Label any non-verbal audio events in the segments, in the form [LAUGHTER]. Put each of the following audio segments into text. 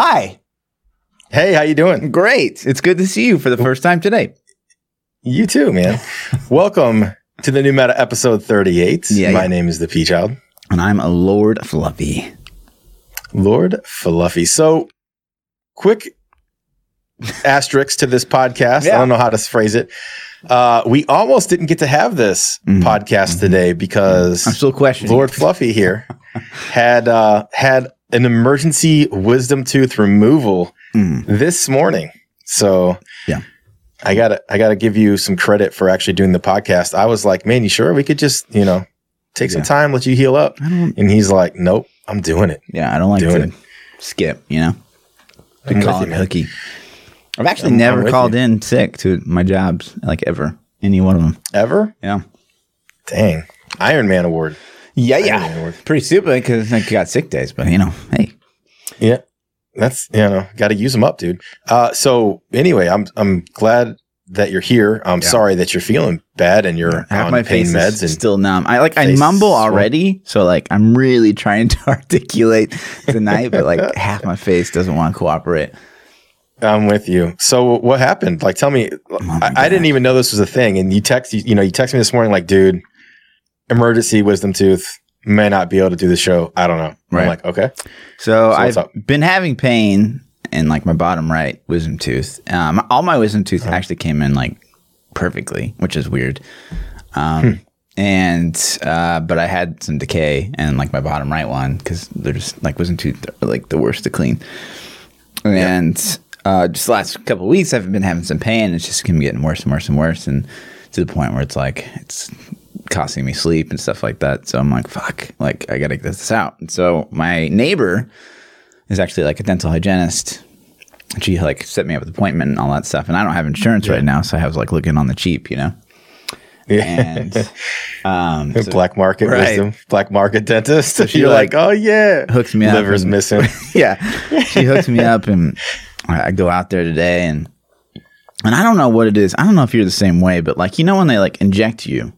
Hi. Hey, how you doing? Great. It's good to see you for the first time today. You too, man. [LAUGHS] Welcome to the new meta episode 38. Yeah, My yeah. name is the P Child. And I'm a Lord Fluffy. Lord Fluffy. So, quick [LAUGHS] asterisk to this podcast. Yeah. I don't know how to phrase it. Uh, we almost didn't get to have this Mhm. podcast today because I'm still questioning. Lord Fluffy here [LAUGHS] had uh, had an emergency wisdom tooth removal Mm. this morning. So Yeah. I gotta I gotta give you some credit for actually doing the podcast. I was like, man, you sure we could just, you know, take some time, let you heal up? And he's like, Nope, I'm doing it. Yeah, I don't like Doing to skip. You know, I'm call it hooky. I've actually I'm- I'm never called you. in sick to my jobs, like ever. Any one of them. Ever? Yeah. Dang. Iron Man award. Yeah, yeah. Pretty stupid because I think you got sick days, but you know, hey. Yeah. That's you know, gotta use them up, dude. Uh so anyway, I'm I'm glad that you're here. I'm Yeah. sorry that you're feeling bad and you're half on my pain face meds is and still numb. I like I mumble already, so like I'm really [LAUGHS] trying to articulate tonight, but like [LAUGHS] half my face doesn't want to cooperate. I'm with you. So what happened? Like, tell me. Oh I, I didn't even know this was a thing. And you text, you, you know, you text me this morning, like, dude, emergency wisdom tooth may not be able to do the show. I don't know. Right. I'm like, okay. So, So I've been having pain in like my bottom right wisdom tooth. Um, all my wisdom tooth Uh-huh. actually came in like perfectly, which is weird. Um, Hmm. and uh, but I had some decay in like my bottom right one because they're just like wisdom tooth are like the worst to clean. And uh, just the last couple of weeks, I've been having some pain. It's just been getting worse and worse and worse, and to the point where it's like it's costing me sleep and stuff like that. So I'm like, fuck, like I gotta get this out. And so my neighbor is actually like a dental hygienist. And she like set me up with an appointment and all that stuff. And I don't have insurance right now, so I was like looking on the cheap, you know. Yeah. And [LAUGHS] um, [LAUGHS] so black market Right. wisdom, black market dentist. So [LAUGHS] she, you're like, like, oh yeah, hooks me up liver's and- missing. yeah, she hooks me up, and I go out there today, and and I don't know what it is. I don't know if you're the same way, but like you know when they like inject you,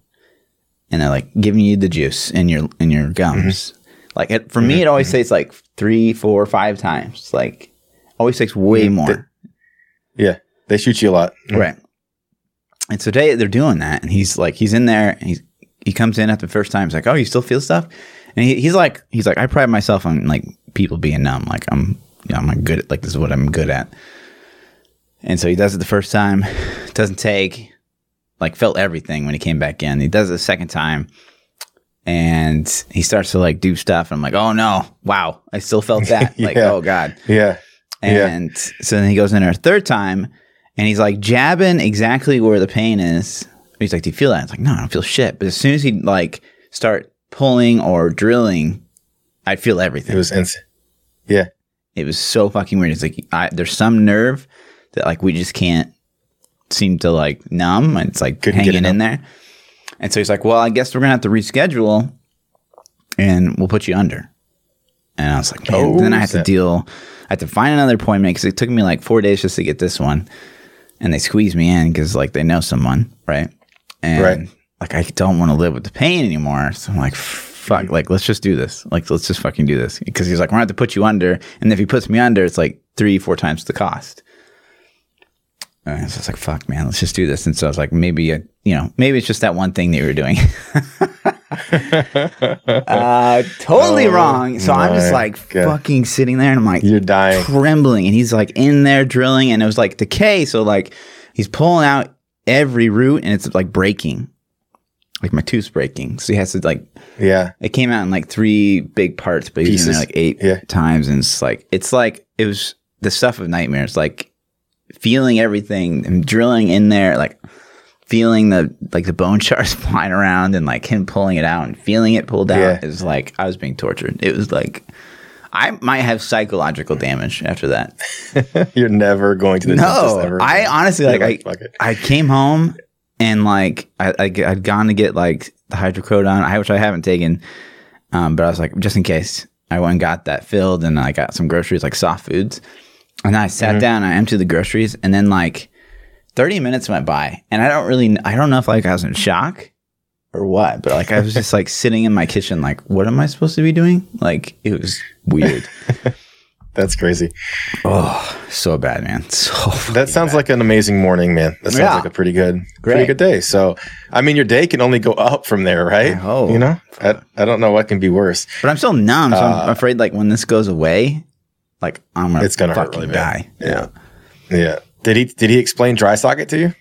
and they're like giving you the juice in your in your gums. Mm-hmm. Like it, for me, it mm-hmm. always mm-hmm. takes like three, four, five times. Like always takes way more. yeah, they shoot you a lot. Right. And so today they're doing that, and he's like, he's in there, and he's he comes in at the first time. He's like, "Oh, you still feel stuff?" And he, he's like, he's like, I pride myself on like people being numb. Like I'm, you know, I'm good at like this is what I'm good at. And so he does it the first time, [SIGHS] doesn't take, like felt everything when he came back in. He does it a second time, and he starts to like do stuff. And I'm like, oh no, wow, I still felt that. [LAUGHS] Like, oh god. Yeah. Yeah. And so then he goes in there a third time and he's like jabbing exactly where the pain is. He's like, Do you feel that? It's like, No, I don't feel shit. But as soon as he like start pulling or drilling, I'd feel everything. It was instant. Yeah. It was so fucking weird. It's like I, there's some nerve that like we just can't seem to like numb. And it's like Couldn't hanging in there. And so he's like, Well, I guess we're gonna have to reschedule and we'll put you under. And I was like, man, Oh, then I had to deal. I had to find another appointment because it took me like four days just to get this one, and they squeezed me in because like they know someone, right? And Right. like I don't want to live with the pain anymore, so I'm like, fuck, like let's just do this. Like let's just fucking do this because he's like, we're gonna have to put you under, and if he puts me under, it's like three, four times the cost. And so I was like, fuck, man, let's just do this. And so I was like, maybe, uh, you know, maybe it's just that one thing that you were doing. [LAUGHS] [LAUGHS] uh, totally Oh, wrong. So I'm just like God. fucking sitting there and I'm like You're dying. trembling. And he's like in there drilling and it was like decay. So like he's pulling out every root and it's like breaking. Like my tooth's breaking. So he has to like Yeah. it came out in like three big parts, but he's in there like eight Yeah. times, and it's like it's like it was the stuff of nightmares, like feeling everything and drilling in there, like feeling the like the bone [LAUGHS] shards flying around, and like him pulling it out and feeling it pulled out. Yeah. Was like I was being tortured. It was like I might have psychological damage after that. [LAUGHS] You're never going to the dentist No, ever. I honestly like. I, I came home and like I, I I'd gone to get like the hydrocodone, which I haven't taken, um, but I was like just in case. I went and got that filled, and I got some groceries like soft foods, and I sat down, and I emptied the groceries, and then like thirty minutes went by, and I don't really, I don't know if like I was in shock or what, but like I was just like sitting in my kitchen, like what am I supposed to be doing? Like it was weird. [LAUGHS] That's crazy. Oh, so bad, man. [LAUGHS] So That sounds like an amazing morning, man. That sounds Yeah. like a pretty good, Great. pretty good day. So, I mean, your day can only go up from there, right? Oh. You know, I, I don't know what can be worse. But I'm still numb, so I'm Uh, afraid like when this goes away, like I'm gonna It's gonna fucking really die. Yeah. Yeah. Did he did he explain dry socket to you?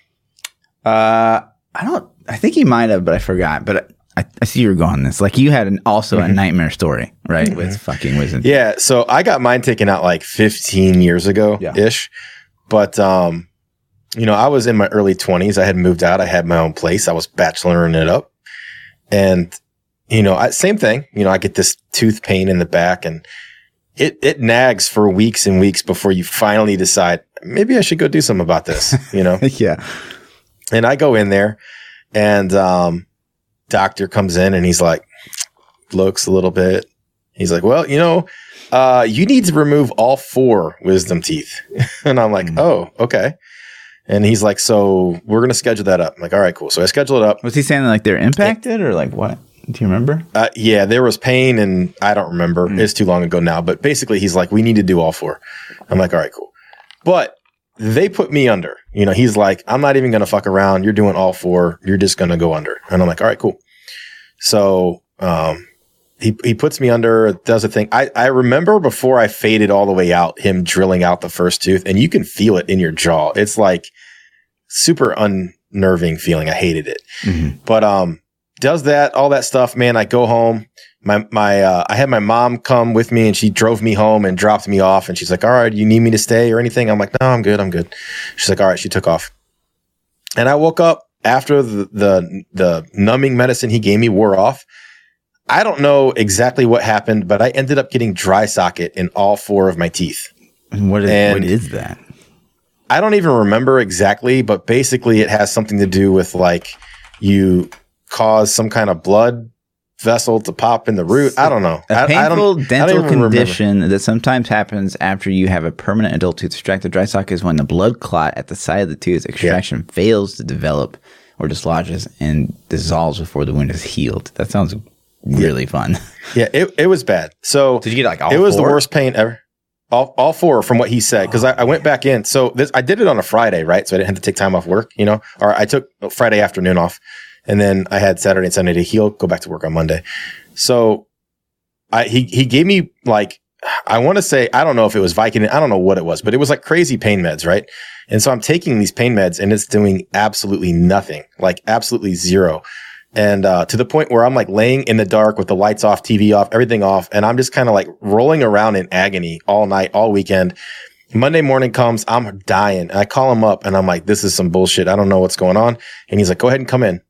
Uh, I don't. I think he might have, but I forgot. But I, I see you're going this. Like you had an, also a nightmare story, right? With fucking wisdom. Mm-hmm. Yeah. So I got mine taken out like 15 years ago Yeah. ish. But um, you know, I was in my early 20s. I had moved out. I had my own place. I was bacheloring it up. And you know, I, same thing. You know, I get this tooth pain in the back and it it nags for weeks and weeks before you finally decide maybe I should go do something about this, you know. [LAUGHS] yeah. And I go in there and um doctor comes in and he's like looks a little bit. He's like, "Well, you know, uh you need to remove all four wisdom teeth." [LAUGHS] and I'm like, Mm. "Oh, okay." And he's like, "So, we're going to schedule that up." I'm like, "All right, cool." So I schedule it up. Was he saying like they're impacted or like what? Do you remember? Uh, yeah, there was pain and I don't remember. Mm. It's too long ago now, but basically he's like, "We need to do all four. I'm like, "All right, cool." But they put me under. You know, he's like, I'm not even going to fuck around. You're doing all four. You're just going to go under. And I'm like, all right, cool. So, um, he, he puts me under, does a thing. I, I remember before I faded all the way out, him drilling out the first tooth and you can feel it in your jaw. It's like super unnerving feeling. I hated it. Mhm. But, um, does that, all that stuff, man. I go home. My, my, uh, I had my mom come with me and she drove me home and dropped me off. And she's like, all right, you need me to stay or anything? I'm like, no, I'm good. I'm good. She's like, all right. She took off. And I woke up after the, the, the numbing medicine he gave me wore off. I don't know exactly what happened, but I ended up getting dry socket in all four of my teeth. And What is And- what is that? I don't even remember exactly, but basically it has something to do with like you cause some kind of blood vessel to pop in the root. I don't know. A I, painful I dental even remember. condition that sometimes happens after you have a permanent adult tooth extracted. Dry socket is when the blood clot at the side of the tooth extraction fails to develop or dislodges and dissolves before the wound is healed. That sounds really fun. [LAUGHS] Yeah, it, it was bad. So Did you get like all it was four? the worst pain ever. All, all four from what he said because I, I went back in. So this I did it on a Friday, right? So I didn't have to take time off work, you know. Or I took Friday afternoon off, and then I had Saturday and Sunday to heal, go back to work on Monday. So I he he gave me like I want to say I don't know if it was Vicodin, I don't know what it was, but it was like crazy pain meds, right? And so I'm taking these pain meds and it's doing absolutely nothing, like absolutely zero. And uh, to the point where I'm like laying in the dark with the lights off, TV off, everything off, and I'm just kind of like rolling around in agony all night, all weekend. Monday morning comes, I'm dying. I call him up and I'm like, this is some bullshit. I don't know what's going on. And he's like, go ahead and come in.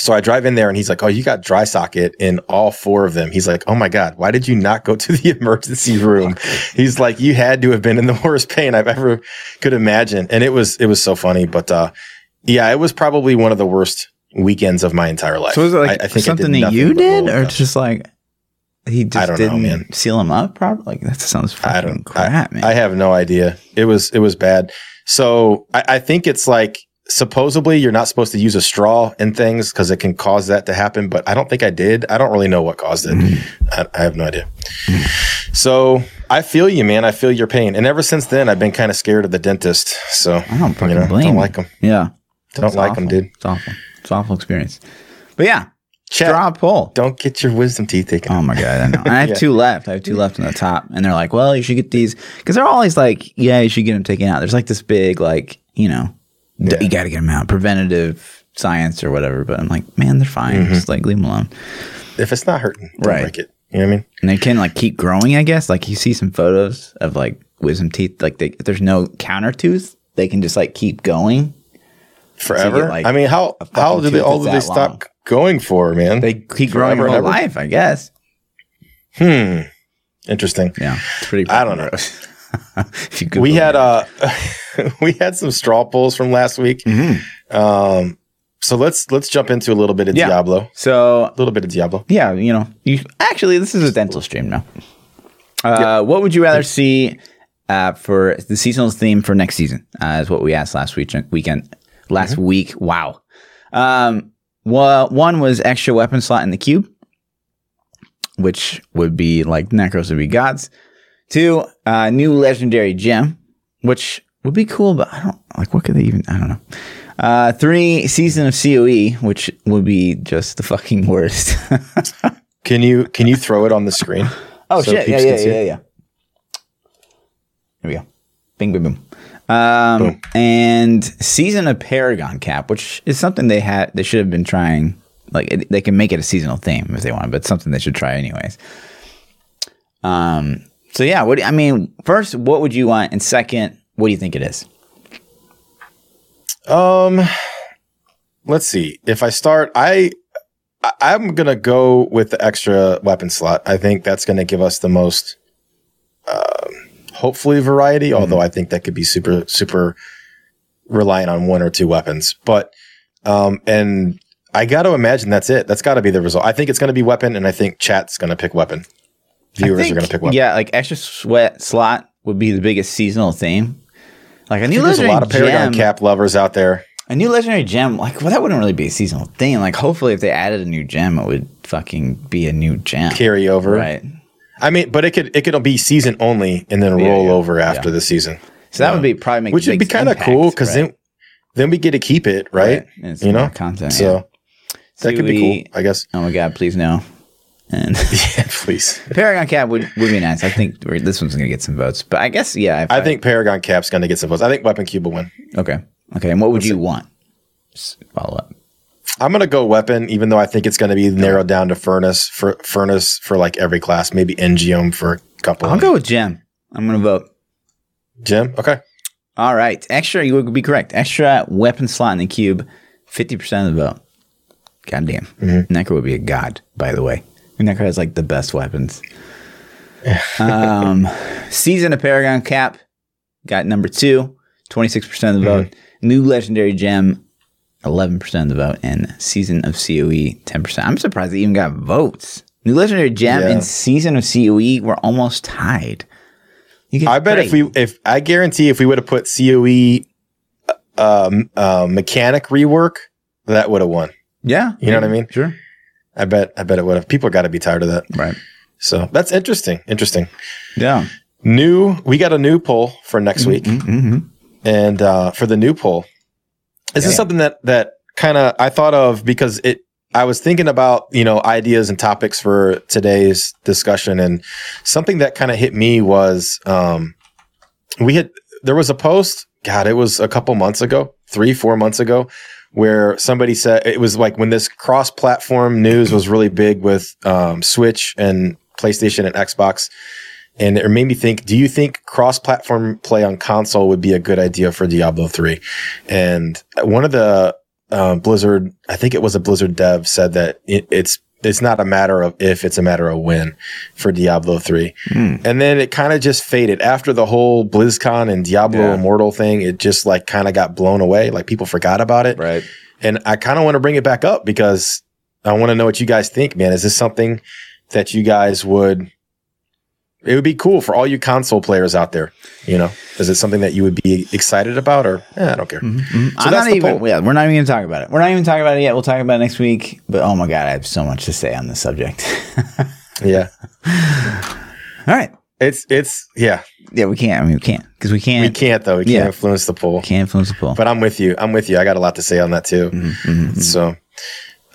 So I drive in there and he's like, Oh, you got dry socket in all four of them. He's like, Oh my God, why did you not go to the [LAUGHS] emergency room? He's like, You had to have been in the [LAUGHS] worst pain I've ever could imagine. And it was, it was so funny. But, uh, yeah, it was probably one of the worst weekends of my entire life. So was it like I- I think something that you did, or just like he just I know, didn't man. seal him up properly? Like that sounds I don't- crap, man. I have no idea. It was it was bad. So I, I think it's like supposedly you're not supposed to use a straw in things because it can cause that to happen. But I don't think I did. I don't really know what caused it. Mm-hmm. I, I have no idea. So I feel you, man. I feel your pain. And ever since then, I've been kind of scared of the dentist. So I don't fucking you know, blame don't like them. yeah, Don't It's like awful. them, dude. It's awful. It's an awful experience. But yeah, Chat, straw pull. don't get your wisdom teeth taken. Oh my god, I know. I [LAUGHS] have Yeah. two left. I have two left on the top, and they're like, "Well, you should get these," because they're always like, "Yeah, you should get them taken out." There's like this big, like, you know, Yeah. you got to get them out, preventative science or whatever. But I'm like, man, they're fine. Mm-hmm. Just like leave them alone. If it's not hurting, Right. break it. You know what I mean? And they can like keep growing, I guess. Like you see some photos of like wisdom teeth. Like they, if there's no counter tooth, they can just like keep going. Forever. like, I mean, how how do they all do they stop long. going for, man? They keep growing Forever their whole life, I guess. hmm. Interesting. Yeah, it's pretty. I don't know. [LAUGHS] gross. [LAUGHS] if you we had uh [LAUGHS] we had some straw pulls from last week. Um so let's let's jump into a little bit of Yeah. Diablo. so A little bit of Diablo. yeah, you know, you actually this is a dental stream now. Uh, What would you rather see uh, for the seasonal theme for next season? Uh, is what we asked last week. Weekend last week. Wow. Um, well, one was extra weapon slot in the cube, which would be like Necros would be gods. Two, uh, new legendary gem, which would be cool, but I don't like. What could they even? I don't know. Uh, three, season of COE, which would be just the fucking [LAUGHS] worst. Can you can you throw it on the screen? [LAUGHS] oh So shit! Yeah, peeps yeah, yeah, yeah. Here we go. Bing, boom, boom. Um, Boom. and season of Paragon Cap, which is something they had, they should have been trying. Like it, they can make it a seasonal theme if they want, but something they should try anyways. Um. So yeah, what I mean, first, what would you want, and second, what do you think it is? Um, let's see. If I start, I I'm gonna go with the extra weapon slot. I think that's gonna give us the most, um, hopefully variety. Although I think that could be super super reliant on one or two weapons. But um, and I got to imagine that's it. That's got to be the result. I think it's gonna be weapon, and I think chat's gonna pick weapon. Viewers think, are gonna pick weapon. Yeah, like extra sweat slot would be the biggest seasonal theme. Like a I new think there's a lot of Paragon gem, Cap lovers out there. a new legendary gem. Like, well, that wouldn't really be a seasonal thing. Like, hopefully, if they added a new gem, it would fucking be a new gem. Carry over. Right. I mean, but it could it could be season only and then Yeah, roll yeah, over after yeah. the season. So that would be probably make which would be kind of cool because right. then then we get to keep it right, Right. You know content. so yeah. that could be cool i guess Oh my god, please no. And [LAUGHS] yeah please [LAUGHS] Paragon Cap would, would be nice. I think we're- this one's gonna get some votes, but I guess yeah. if i think paragon cap's going to get some votes i think weapon cube will win okay, okay. And what would you want? Just follow up. i'm going to go weapon even though i think it's going to be narrowed down to furnace for furnace for like every class maybe In-geom for a couple I'll go with Gem. I'm gonna vote. jim okay All right. Extra, you would be correct. Extra weapon slot in the cube, 50% of the vote. Goddamn. Mm-hmm. Necker would be a god, by the way. Necker has like the best weapons. um, [LAUGHS] season of Paragon Cap got number two, 26% of the vote. Mm-hmm. New Legendary Gem, 11% of the vote. And Season of COE, 10%. I'm surprised they even got votes. New Legendary Gem Yeah. and Season of COE were almost tied. You i bet if we if i guarantee if we would have put coe um, uh, mechanic rework that would have won Yeah. You know what I mean? Sure. I bet i bet it would have people got to be tired of that Right. so that's interesting interesting Yeah. New, we got a new poll for next week, Mm-hmm. and uh, for the new poll, this is Yeah. something that that kind of I thought of because it. I was thinking about you know ideas and topics for today's discussion, and something that kind of hit me was um, we had there was a post. God, it was a couple months ago, three four months ago, where somebody said it was like when this cross-platform news was really big with um, Switch and PlayStation and Xbox. And it made me think do you think cross-platform play on console would be a good idea for diablo 3 and one of the uh, blizzard i think it was a blizzard dev said that it, it's it's not a matter of if it's a matter of when for diablo 3 Hmm. and then it kind of just faded after the whole blizzcon and diablo Yeah. immortal thing it just like kind of got blown away like people forgot about it Right. and I kind of want to bring it back up because I want to know what you guys think, man. Is this something that you guys would? It would be cool for all you console players out there. You know, is it something that you would be excited about, or eh, I don't care. I'm that's not the even. poll. Yeah, we're not even going to talk about it. We're not even talking about it yet. We'll talk about it next week. But oh my god, I have so much to say on this subject. [LAUGHS] Yeah, All right. it's it's yeah. Yeah, we can't. I mean, we can't because we can't. We can't though. We can't Yeah. influence the poll. can't influence the poll. But I'm with you. I'm with you. I got a lot to say on that too. Mhm. So,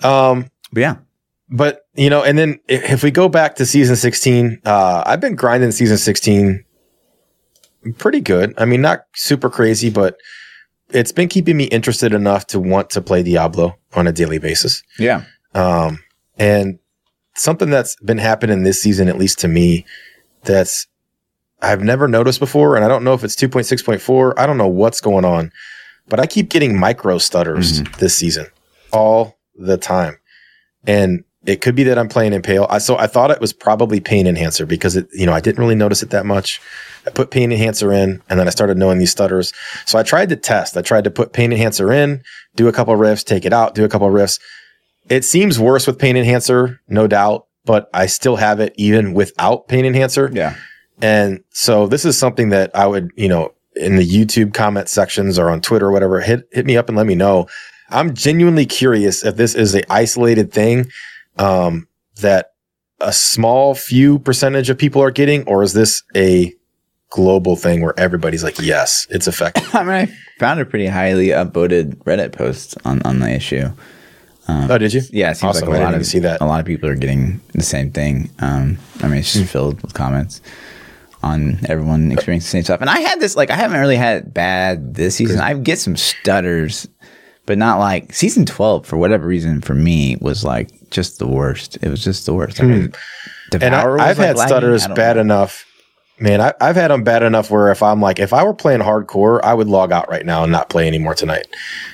um, But yeah, But you know, and then if we go back to season 16, uh, I've been grinding season 16 pretty good. I mean, not super crazy, but it's been keeping me interested enough to want to play Diablo on a daily basis. yeah, Um, and something that's been happening this season, at least to me, that's I've never noticed before, and I don't know if it's 2.6.4. I don't know what's going on, but I keep getting micro stutters this season all the time. And it could be that I'm playing Impale. I so I thought it was probably pain enhancer because it, you know, I didn't really notice it that much. I put pain enhancer in and then I started knowing these stutters. So I tried to test. I tried to put pain enhancer in, do a couple rifts, take it out, do a couple rifts. It seems worse with pain enhancer, no doubt, but I still have it even without pain enhancer. yeah. And so this is something that I would, you know, in the YouTube comment sections or on Twitter or whatever, hit hit me up and let me know. I'm genuinely curious if this is a isolated thing um, that a small few percentage of people are getting, or is this a global thing where everybody's like, yes, it's effective? [LAUGHS] I mean, I found a pretty highly upvoted Reddit post on, on the issue. oh, did you? Yeah, it seems Awesome. like I a lot of see that. a lot of people are getting the same thing. Um, I mean, it's Hmm. just filled with comments on everyone experiencing the same stuff. And I had this like I haven't really had it bad this season. I get some stutters, but not like season twelve for whatever reason for me was like just the worst. It was just the worst. Like, Hmm. And I, I've like, had lagging. stutters bad know. enough. Man, I, I've had them bad enough where if I'm like, if I were playing hardcore, I would log out right now and not play anymore tonight.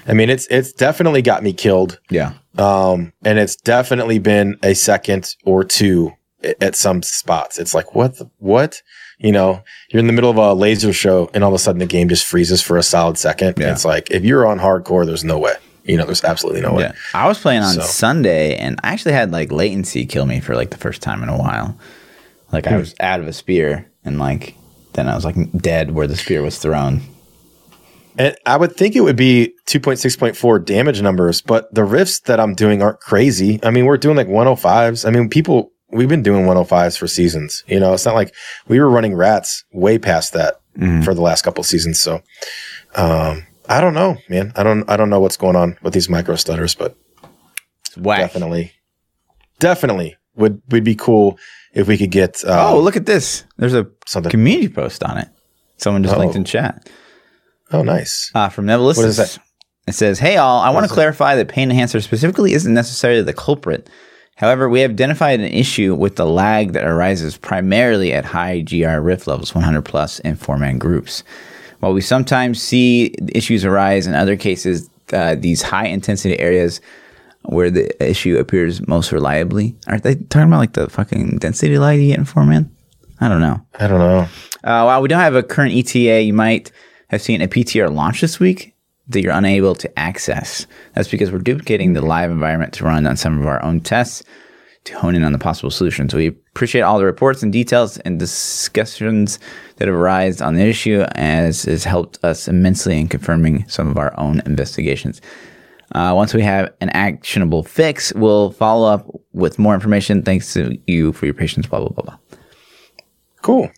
I mean, it's it's definitely got me killed, Yeah. um, and it's definitely been a second or two at some spots. It's like, what, the, what? You know, you're in the middle of a laser show, and all of a sudden the game just freezes for a solid second. Yeah. It's like if you're on hardcore, there's no way. You know, there's absolutely no way. Yeah. I was playing on So- Sunday and I actually had like latency kill me for like the first time in a while. Like Hmm. I was out of a spear and like then I was like dead where the spear was thrown. And I would think it would be 2.6.4 damage numbers, but the rifts that I'm doing aren't crazy. I mean, we're doing like 105s. I mean, people, we've been doing 105s for seasons. You know, it's not like we were running rats way past that Mhm. for the last couple of seasons. So, um, I don't know, man. I don't, I don't know what's going on with these micro stutters, but whack. definitely, definitely would, would be cool if we could get, um, Oh, look at this. There's a something. community post on it. Someone just Oh. linked in chat. Oh, nice. Uh, from Nevalistis. What is that? It says, Hey, all, I want to clarify that Pain Enhancer specifically isn't necessarily the culprit. However, we have identified an issue with the lag that arises primarily at high GR rift levels, 100 plus, in four man groups. While we sometimes see issues arise in other cases, uh, these high intensity areas where the issue appears most reliably, aren't they talking about like the fucking density lag you get in four man? I don't know. I don't know. Uh, while we don't have a current ETA, you might have seen a PTR launch this week that you're unable to access. That's because we're duplicating the live environment to run on some of our own tests to hone in on the possible solutions. We appreciate all the reports and details and discussions that have arisen on the issue, as has helped us immensely in confirming some of our own investigations. Uh, once we have an actionable fix, we'll follow up with more information. Thanks to you for your patience. Blah blah blah blah. Cool.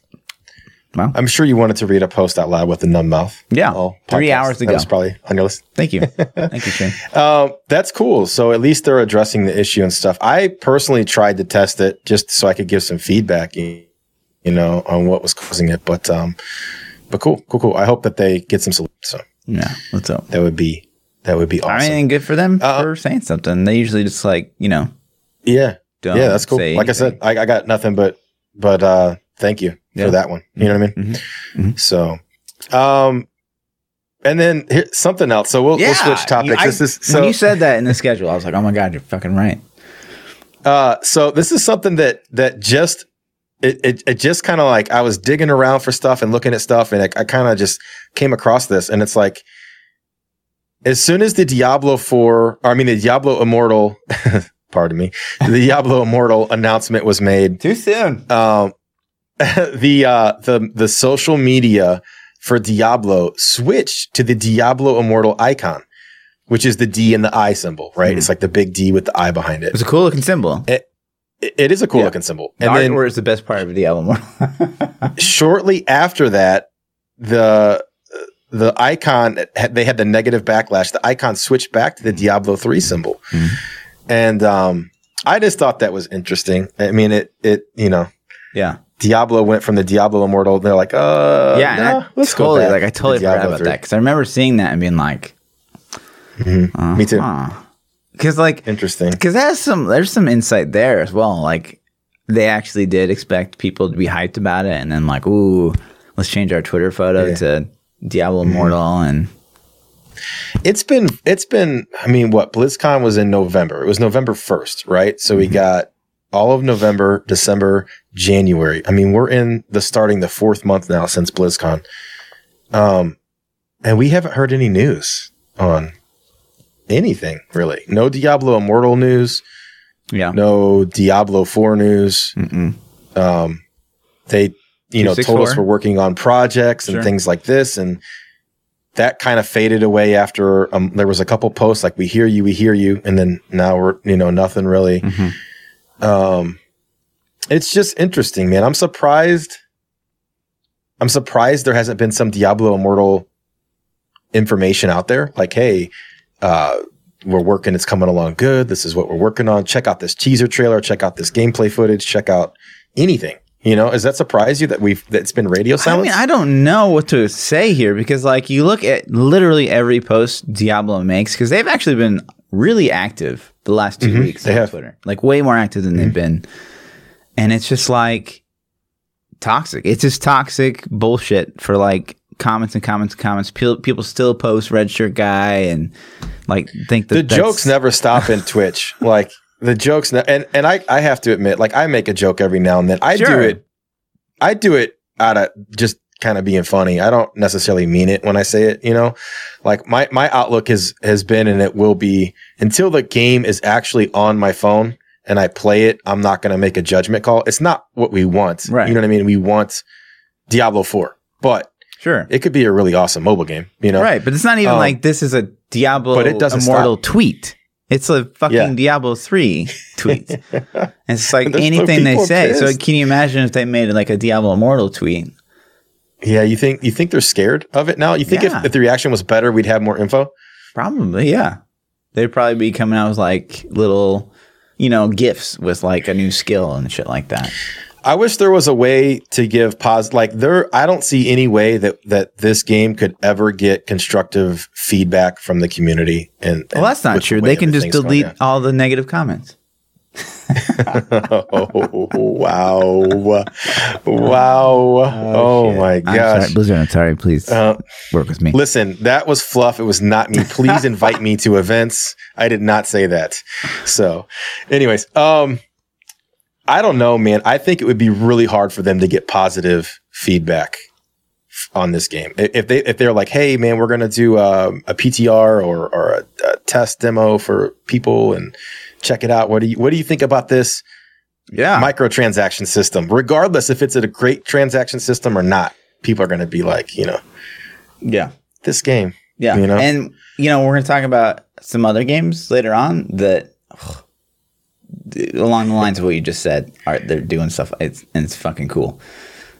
Wow. I'm sure you wanted to read a post out loud with a numb mouth. Yeah. Three hours to that was probably on your list. Thank you, [LAUGHS] thank you, Shane. Um, that's cool. So at least they're addressing the issue and stuff. I personally tried to test it just so I could give some feedback, you know, on what was causing it. But um, but cool, cool, cool. I hope that they get some solutions. So Yeah, what's up? that would be that would be awesome. I mean, good for them Uh, for saying something. They usually just like you know, yeah, don't yeah, that's cool. Like I said. I, I got nothing but but uh, thank you Yeah. for that one. You know what I mean? Mhm. Mhm. So, um, and then here, something else. So we'll, we'll switch topics. I- this is so when you said that in the schedule, I was like, oh my god, you're fucking right. Uh, so this is something that that just it it, it just kind of like I was digging around for stuff and looking at stuff, and I, I kind of just came across this, and it's like as soon as the Diablo four, I mean the Diablo Immortal, [LAUGHS] pardon me, the Diablo Immortal announcement was made. Too soon. Um, [LAUGHS] the uh the the social media for Diablo switched to the Diablo Immortal icon. Which is the D and the I symbol, right? Hmm. It's like the big D with the I behind it It's a cool looking symbol. it, it is a cool Yeah. looking symbol. The And then artwork is the best part of the album. [LAUGHS] shortly after that, the the icon they had the negative backlash. The icon switched back to the Diablo three symbol, Mhm. and um, I just thought that was interesting. I mean, it it you know yeah, Diablo went from the Diablo Immortal. They're like, uh, yeah. and nah, let's go back like I totally the forgot about 3. that because I remember seeing that and being like, Mhm. Me too. Because like Interesting. because there's some there's some insight there as well. Like they actually did expect people to be hyped about it, and then like, ooh, let's change our Twitter photo Yeah. to Diablo Immortal, and It's been it's been I mean what BlizzCon was in November. It was November 1st, right? So we Mhm. got all of November, December, January. I mean, we're in the starting the fourth month now since BlizzCon. Um and we haven't heard any news on anything really. No Diablo Immortal news, yeah, no Diablo 4 news. Um they you know told us we're working on projects and Sure. things like this and that kind of faded away after um, there was a couple posts like we hear you we hear you and then now we're you know nothing really Mhm. Um it's just interesting, man. I'm surprised. I'm surprised there hasn't been some Diablo Immortal information out there. Like, hey, uh, we're working, it's coming along good. This is what we're working on. Check out this teaser trailer, check out this gameplay footage, check out anything. You know, does that surprise you that we've that's been radio silence? I mean, I don't know what to say here because, like, you look at literally every post Diablo makes because they've actually been really active the last 2 Mhm, weeks they on have. Twitter, like way more active than they've been, and it's just like toxic. It's just toxic bullshit for like comments and comments and comments. People, people still post red shirt guy and like think that the jokes never stop in [LAUGHS] Twitch. Like the jokes, ne- and and I I have to admit, like I make a joke every now and then. I do it. I do it out of just kind of being funny. I don't necessarily mean it when I say it. You know, like my my outlook has has been and it will be until the game is actually on my phone and I play it. I'm not going to make a judgment call. It's not what we want. Right. You know what I mean? We want Diablo Four, but Sure. it could be a really awesome mobile game. You know, Right, but it's not even Um, like this is a Diablo but it doesn't Immortal stop. tweet. It's a fucking Yeah. Diablo 3 [LAUGHS] tweet. It's like There's no anything they say. So can you imagine if they made like a Diablo Immortal tweet? Yeah, you think you think they're scared of it now? You think Yeah. if, if the reaction was better, we'd have more info? Probably, yeah. They'd probably be coming out with like little, you know, gifts with like a new skill and shit like that. I wish there was a way to give pause. like there I don't see any way that that this game could ever get constructive feedback from the community and, Well, that's not true. They can just delete all the negative comments. [LAUGHS] oh wow. Wow. Oh, shit. my gosh. sorry, Blizzard, I'm sorry. Please Uh, work with me. Listen, that was fluff. It was not me. Please [LAUGHS] invite me to events. I did not say that. So, anyways, um, I don't know, man. I think it would be really hard for them to get positive feedback on this game. If they if they're like, hey, man, we're gonna do um, a PTR or or a, a test demo for people and check it out. What do you what do you think about this yeah. microtransaction system? Regardless if it's a great transaction system or not, people are gonna be like, you know, yeah. this game. Yeah. You know? And, you know, we're to talk about some other games later on that, along the lines of what you just said, are they're doing stuff. It's, and it's fucking cool.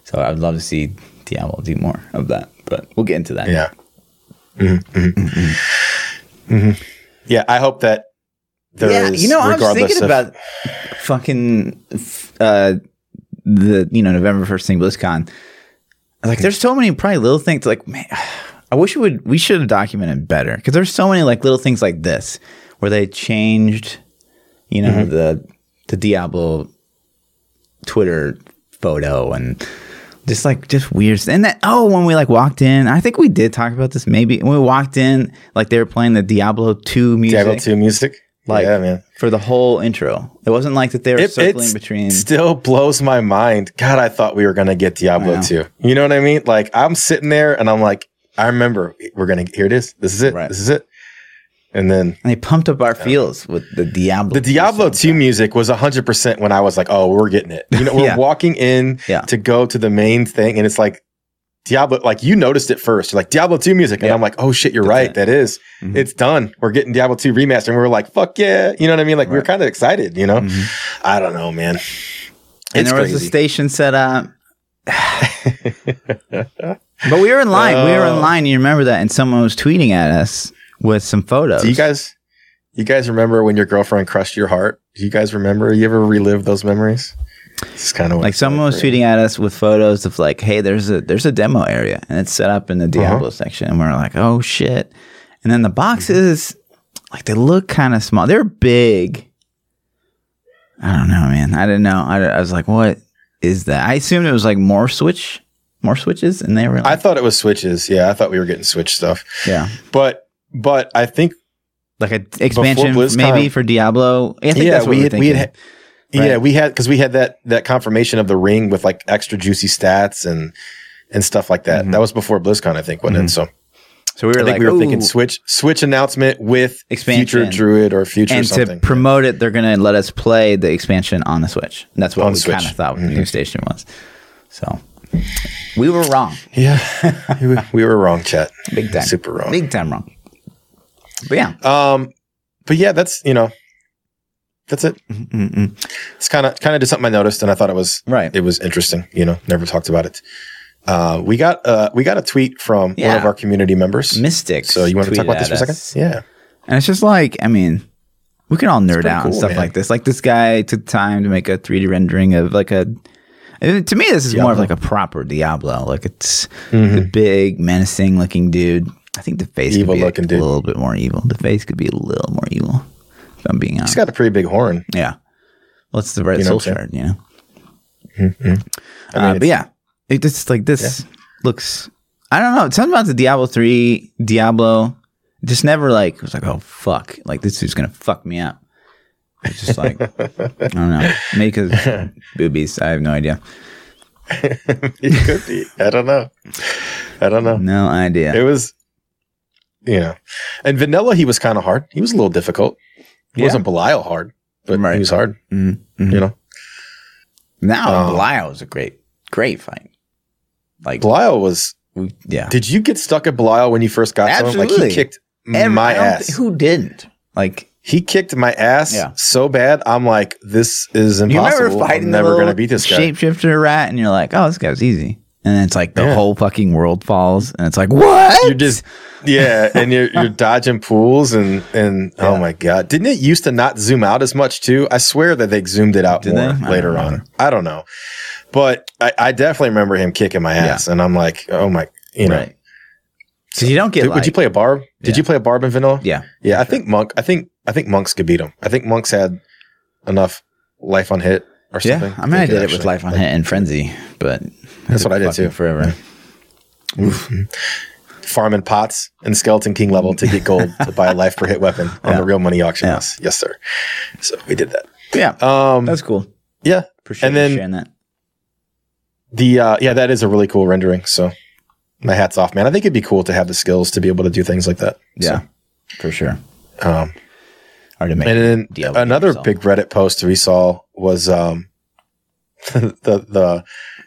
So I would love to see Diablo do more of that, but we'll get into that. Yeah. Mhm, mhm. Yeah, I hope that there yeah, is, you know, I was thinking of, about fucking uh, the you know November first thing BlizzCon. Like, there's so many probably little things. Like, man, [SIGHS] I wish we would we should have documented better because there's so many like little things like this where they changed, you know, Mm-hmm. the the Diablo Twitter photo and just like just weird and that oh when we like walked in i think we did talk about this maybe when we walked in like they were playing the diablo 2 music Diablo 2 music. Like- yeah, man. for the whole intro. It wasn't like that they were It, circling it between. still blows my mind. God, I thought we were going to get Diablo. 2. You know what I mean? Like, I'm sitting there and I'm like, I remember we're going to, here it is. This is it. Right. This is it. And then and they pumped up our feels with the Diablo. the Diablo 2 music was 100% when I was like, oh, we're getting it. You know, we're [LAUGHS] Yeah. walking in Yeah. to go to the main thing and it's like, Diablo, like you noticed it first. You're like Diablo 2 music. And Yeah. I'm like, oh shit, you're That's right. it. That is. Mhm. It's done. We're getting Diablo 2 remastered. And we were like, fuck yeah. You know what I mean? Like we were Right. kind of excited, you know? Mhm. I don't know, man. And It's there was a station set up. [LAUGHS] But we were in line. we were in Oh. line. You remember that? And someone was tweeting at us with some photos. Do you guys you guys remember when your girlfriend crushed your heart? Do you guys remember? You ever relive those memories? It's kind of like someone was tweeting at us with photos of like, hey, there's a there's a demo area and it's set up in the Uh-huh. Diablo section, and we're like, oh shit. And then the boxes, like they look kind of small. They're big. I don't know, man. I didn't know. I, I was like, what is that? I assumed it was like more switch, more switches, and they were I thought it was switches. Yeah, I thought we were getting switch stuff. yeah, But but I think like an expansion BlizzCon- maybe for Diablo. I think yeah, that's what we had, we had yeah, we had because we had that that confirmation of the ring with like extra juicy stats and and stuff like that. Mhm. That was before BlizzCon, I think, wasn't it? So so we were I like, we were thinking switch switch announcement with Expansion. future Druid or future and something. to promote it, they're going to let us play the expansion on the Switch. And that's what On we kind of thought the Mhm. new station was. So we were wrong, yeah, [LAUGHS] we were- we were wrong, chat. big time, Super wrong. big time wrong. But yeah, Um, but yeah, that's you know, That's it. Mm-mm. It's kind of kind of just something I noticed, and I thought it was Right. it was interesting. You know, never talked about it. Uh, we got uh, we got a tweet from one of our community members. Mystics. So you want to talk about this for a second? Yeah. And it's just like, I mean, we can all nerd out and stuff man. like this. Like this guy took time to make a 3D rendering of like a. To me, this is more of like a proper Diablo. Like it's Mm-hmm. the big, menacing looking dude. I think the face Evil could be looking a dude. little bit more evil. The face could be a little more evil. If I'm being honest. He's got a pretty big horn. yeah. Well, it's the red You know soul shard, you know. I mean, Uh, but yeah, it just like this looks. I don't know. Something about the Diablo three Diablo just never like it was like oh fuck like this is gonna fuck me up. It's just like [LAUGHS] I don't know. Maybe because [LAUGHS] boobies. I have no idea. it could be. I don't know. I don't know. No idea. It was, you know, and vanilla. He was kind of hard. He was a little difficult. He Yeah. wasn't Belial hard, but Right. he was hard. Mhm, mhm. You know, Now Oh. Belial was a great, great fight. Like Belial was. yeah, Did you get stuck at Belial when you first got to him? Like Absolutely. he kicked Every- my ass. who didn't? Like he kicked my ass Yeah. so bad. I'm like, this is you impossible. remember fighting I'm never gonna beat this guy. shapeshifter rat, and you're like, oh, this guy's easy. And then it's like the Yeah. whole fucking world falls, and it's like, what? You're just yeah, and you're you're dodging pools and and oh my god, didn't it used to not zoom out as much too? I swear that they zoomed it out Did more they? Later don't on. I don't know, but I, I definitely remember him kicking my ass, and I'm like, oh my, you know. right. Because you don't get Did, like, would you play a barb? Did you play a barb in vanilla? yeah, Yeah, I think monk. I think I think monks could beat him. I think monks had enough life on hit or yeah. something. I mean, I did it with Life on Hit and Frenzy, but That's what I did too. Forever. farming pots and skeleton king level to get gold to buy a life per hit weapon on Yeah. the real money auction Yeah. Yes, sir. So we did that. Yeah, Um, that's cool. yeah, Appreciate and you then- sharing that. the uh, yeah, that is a really cool rendering. So my hats off, man. I think it'd be cool to have the skills to be able to do things like that. Yeah, for sure. So, um, Hard to make. and then another yourself. big Reddit post we saw was um, [LAUGHS] the the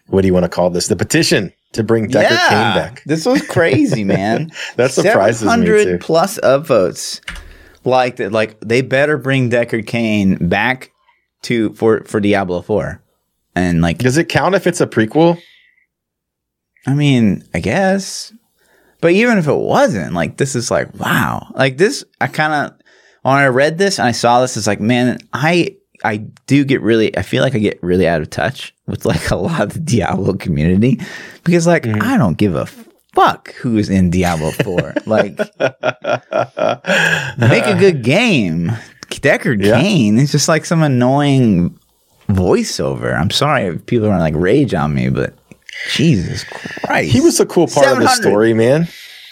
what do you want to call this? The petition to bring Deckard Cain back. This was crazy, man. [LAUGHS] That surprises me 700 too. plus upvotes. Like that, like they better bring Deckard Cain back to for for Diablo Four, and like Does it count if it's a prequel? I mean, I guess. But even if it wasn't, like this is like wow. Like this I kind of when I read this and I saw this it's like man, I I do get really I feel like I get really out of touch with like a lot of the Diablo community because like Mm-hmm. I don't give a fuck who's in Diablo 4. [LAUGHS] like make a good game. Deckard Yeah. Cain is just like some annoying voiceover. I'm sorry if people are like rage on me, but Jesus Christ. He was a cool part of the story, man.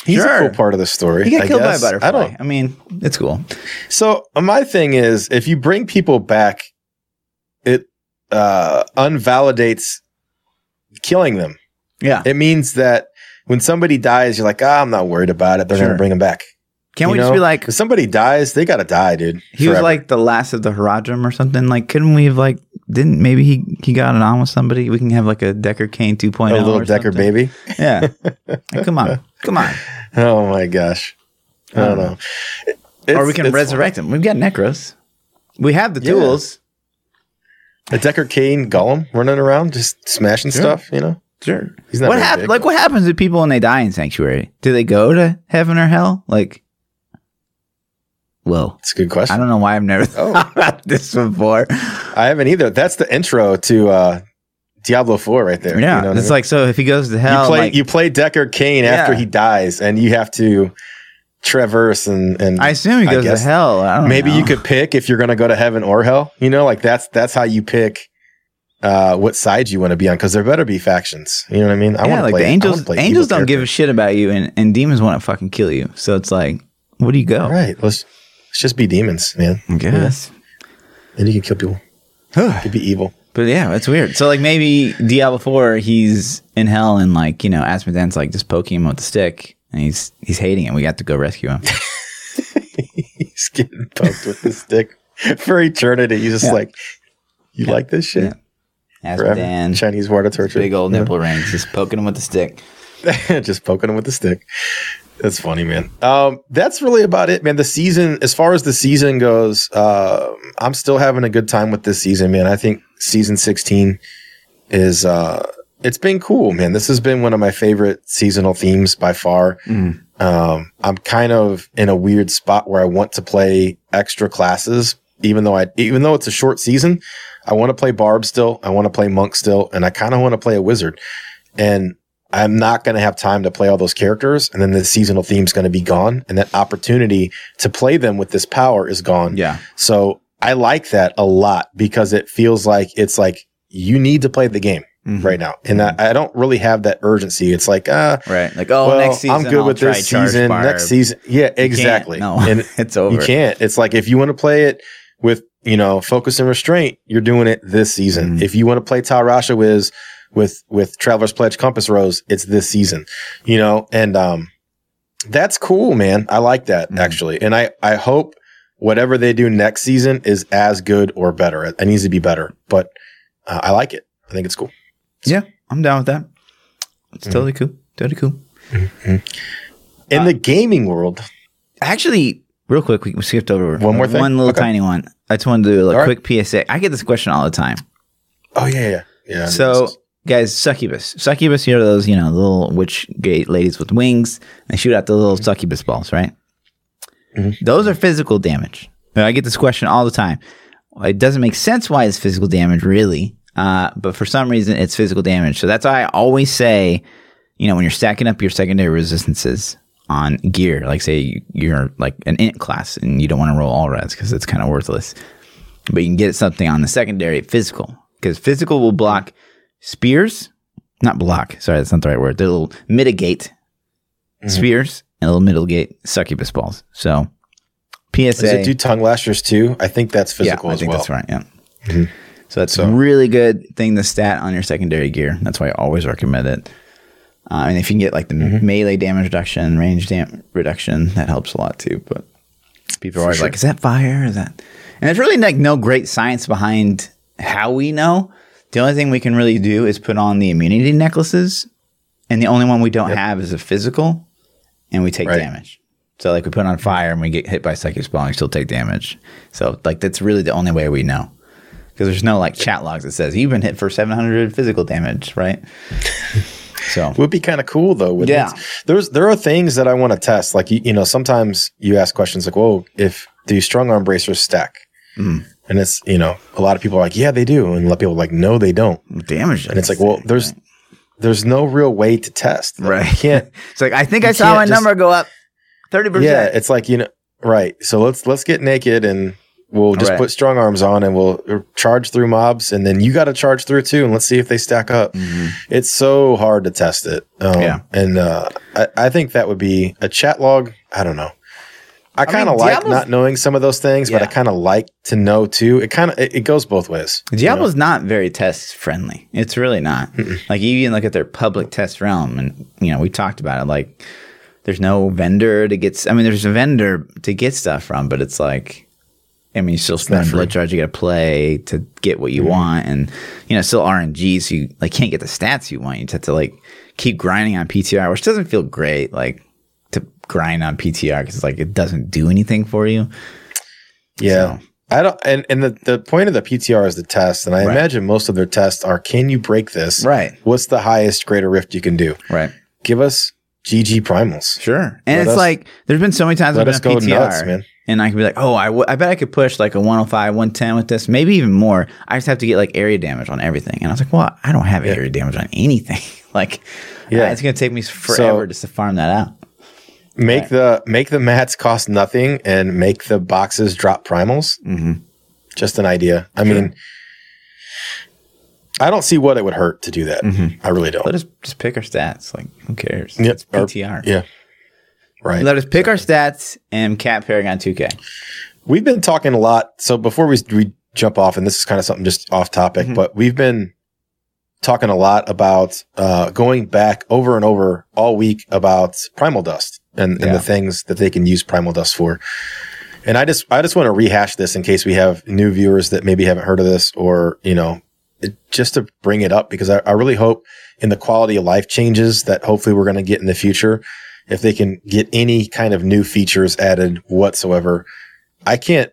He's Sure. a cool part of the story. He got I killed guess. by a butterfly. I I, don't. mean, it's cool. So my thing is, if you bring people back, it uh, unvalidates killing them. Yeah. It means that when somebody dies, you're like, ah, I'm not worried about it. They're Sure. gonna bring them back. Can't You we just be like if somebody dies, they gotta die, dude. he was like the last of the Horadrim or something? Like, couldn't we have like didn't maybe he he got it on with somebody? We can have like a Deckard Cain 2.0 a little Decker something. baby. Yeah. [LAUGHS] Like, come on. Come on. [LAUGHS] Oh my gosh. I don't know. It- or we can it's resurrect him. We've got Necros. We have the Yeah. tools. a Deckard Cain Gollum running around just smashing Sure. stuff. You know, Sure. he's not What very happens? Like, what happens to people when they die in Sanctuary? Do they go to heaven or hell? Like, whoa. It's a good question. I don't know why I've never Oh. [LAUGHS] thought about this before. I haven't either. That's the intro to uh, Diablo Four right there. Yeah, You know what I it's mean? like so. If he goes to you hell, play like, you play Deckard Cain after he dies, and you have to traverse and and I assume he goes to hell. I don't maybe know. you could pick if you're going to go to heaven or hell. You know, like that's that's how you pick uh, what side you want to be on because there better be factions. You know what I mean? I yeah, wanna like play, the angels. Angels don't give a shit about you, and, and demons want to fucking kill you. So it's like, where do you go? All right, let's let's just be demons, man. I guess. And you can kill people. [SIGHS] You could be evil. But yeah, it's weird. So like maybe Diablo Four, he's in hell, and like you know, Azmodan's like just poking him with the stick, and he's he's hating it. We got to go rescue him. [LAUGHS] He's getting poked with the stick for eternity. He's just Yeah. like, you like this shit? Yeah. Forever. Azmodan, Chinese water torture. big old Yeah. nipple rings, just poking him with the stick. [LAUGHS] just poking him with the stick. That's funny, man. Um, that's really about it, man. The season, as far as the season goes, uh, I'm still having a good time with this season, man. I think season 16 is, uh, it's been cool, man. This has been one of my favorite seasonal themes by far. Mm. Um, I'm kind of in a weird spot where I want to play extra classes, even though I, even though it's a short season, I want to play Barb still. I want to play Monk still, and I kind of want to play a Wizard. And I'm not going to have time to play all those characters, and then the seasonal theme is going to be gone, and that opportunity to play them with this power is gone. Yeah. So I like that a lot because it feels like it's like you need to play the game Mhm. right now, and I, I don't really have that urgency. It's like, uh, Right. Like, oh, well, next season. I'm good I'll with this season. Barb. Next season, yeah, exactly. No, and [LAUGHS] it's over. you can't. It's like if you want to play it with you know focus and restraint, you're doing it this season. Mm. If you want to play Tal Rasha with with with Traveler's Pledge Compass Rose, it's this season. You know, and um, that's cool, man. I like that Mm. actually, and I I hope whatever they do next season is as good or better. It needs to be better, but uh, I like it. I think it's cool. Yeah, I'm down with that. It's Mhm. totally cool. Totally cool. In Uh, the gaming world, Actually, real quick, we skipped over One more thing? One little Okay. tiny one. I just wanted to do a All right. quick PSA. I get this question all the time. oh yeah, yeah, yeah. So, guys, succubus. Succubus, you know those, you know, little witch gate ladies with wings. They shoot out the little succubus balls, right? Mhm. Those are physical damage. I get this question all the time. It doesn't make sense why it's physical damage, really. Uh, but for some reason, it's physical damage. So that's why I always say, you know, when you're stacking up your secondary resistances on gear, like say you're like an int class and you don't want to roll all res because it's kind of worthless, but you can get something on the secondary physical because physical will block spears, not block. Sorry, that's not the right word. They'll mitigate Mhm. spears and it'll mitigate succubus balls. So PSA. Does it do tongue lashers too? I think that's physical yeah, I as think well. that's right. Yeah. Mhm. So that's So- a really good thing to stat on your secondary gear. That's why I always recommend it. Uh, and if you can get like the Mm-hmm. melee damage reduction, range dam- reduction, that helps a lot too. But people are For always sure. like, "Is that fire? Is that?" And there's really like no great science behind how we know. The only thing we can really do is put on the immunity necklaces, and the only one we don't Yep. have is a physical, and we take Right. damage. So like we put on fire and we get hit by psychic and we still take damage. So like that's really the only way we know. Because there's no like chat logs that says you've been hit for 700 physical damage, right? [LAUGHS] so Would be kind of cool though. Yeah. it? There's there are things that I want to test. Like you, you know, sometimes you ask questions like, "Whoa, if do strong arm bracers stack?" Mm. And it's you know, a lot of people are like, "Yeah, they do," and a lot of people are like, "No, they don't." damage. And it's like, well, there's there's no real way to test. Like, Right. You can't. [LAUGHS] it's like I think I saw my just- number go up 30%. yeah, it's like you know, right. So let's let's get naked and we'll just Right. put strong arms on and we'll charge through mobs, and then you got to charge through too, and let's see if they stack up. Mhm. It's so hard to test it. Um, Yeah. And uh, I, I think that would be a chat log. I don't know. I kind of like Diablo's- not knowing some of those things, but I kind of like to know too. It kind of it, it goes both ways. you know? Diablo's not very test friendly. It's really not. Like you even look at their public test realm, and you know we talked about it. Like there's no vendor to get. I mean, there's a vendor to get stuff from, but it's like, I mean, you still spend blood shards. You got to play to get what you mm-hmm. want, and you know, still RNG. So you like can't get the stats you want. You just have to like keep grinding on PTR, which doesn't feel great. Like grind on PTR because it's like it doesn't do anything for you. Yeah. So- I don't, and, and the, the point of the PTR is the test. And I Right. imagine most of their tests are can you break this? Right. What's the highest greater rift you can do? Right. Give us GG primals. Sure. And Let it's us- like there's been so many times I've been go PTR, nuts, man. and I can be like, oh, I, w- I bet I could push like a 105, 110 with this, maybe even more. I just have to get like area damage on everything, and I was like, well, I don't have Yeah. area damage on anything. [LAUGHS] like, Yeah. yeah, it's gonna take me forever just to farm that out. Make Right. the make the mats cost nothing and make the boxes drop primals. Mm-hmm. Just an idea. I mean, I don't see what it would hurt to do that. Mhm. I really don't. Let us just pick our stats. Like, who cares? Yep. It's PTR. yeah. Right. Let us pick our stats and Cat Paragon 2K. We've been talking a lot. So before we, we jump off, and this is kind of something just off topic, Mhm. but we've been talking a lot about uh, going back over and over all week about primal dust and, and Yeah. the things that they can use primal dust for. And I just I just want to rehash this in case we have new viewers that maybe haven't heard of this or you know just to bring it up because I, I really hope in the quality of life changes that hopefully we're going to get in the future, if they can get any kind of new features added whatsoever, I can't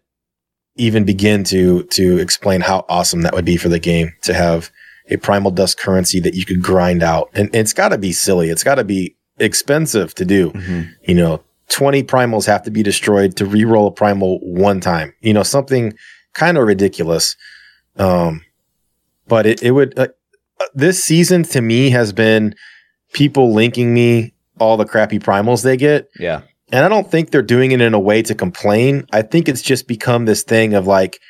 even begin to to explain how awesome that would be for the game to have a primal dust currency that you could grind out. And it's got to be silly. It's got to be expensive to do. Mm-hmm. You know, 20 primals have to be destroyed to re-roll a primal one time. You know, something kind of ridiculous. Um, but it, it would, uh, this season to me has been people linking me all the crappy primals they get. Yeah. And I don't think they're doing it in a way to complain. I think it's just become this thing of like,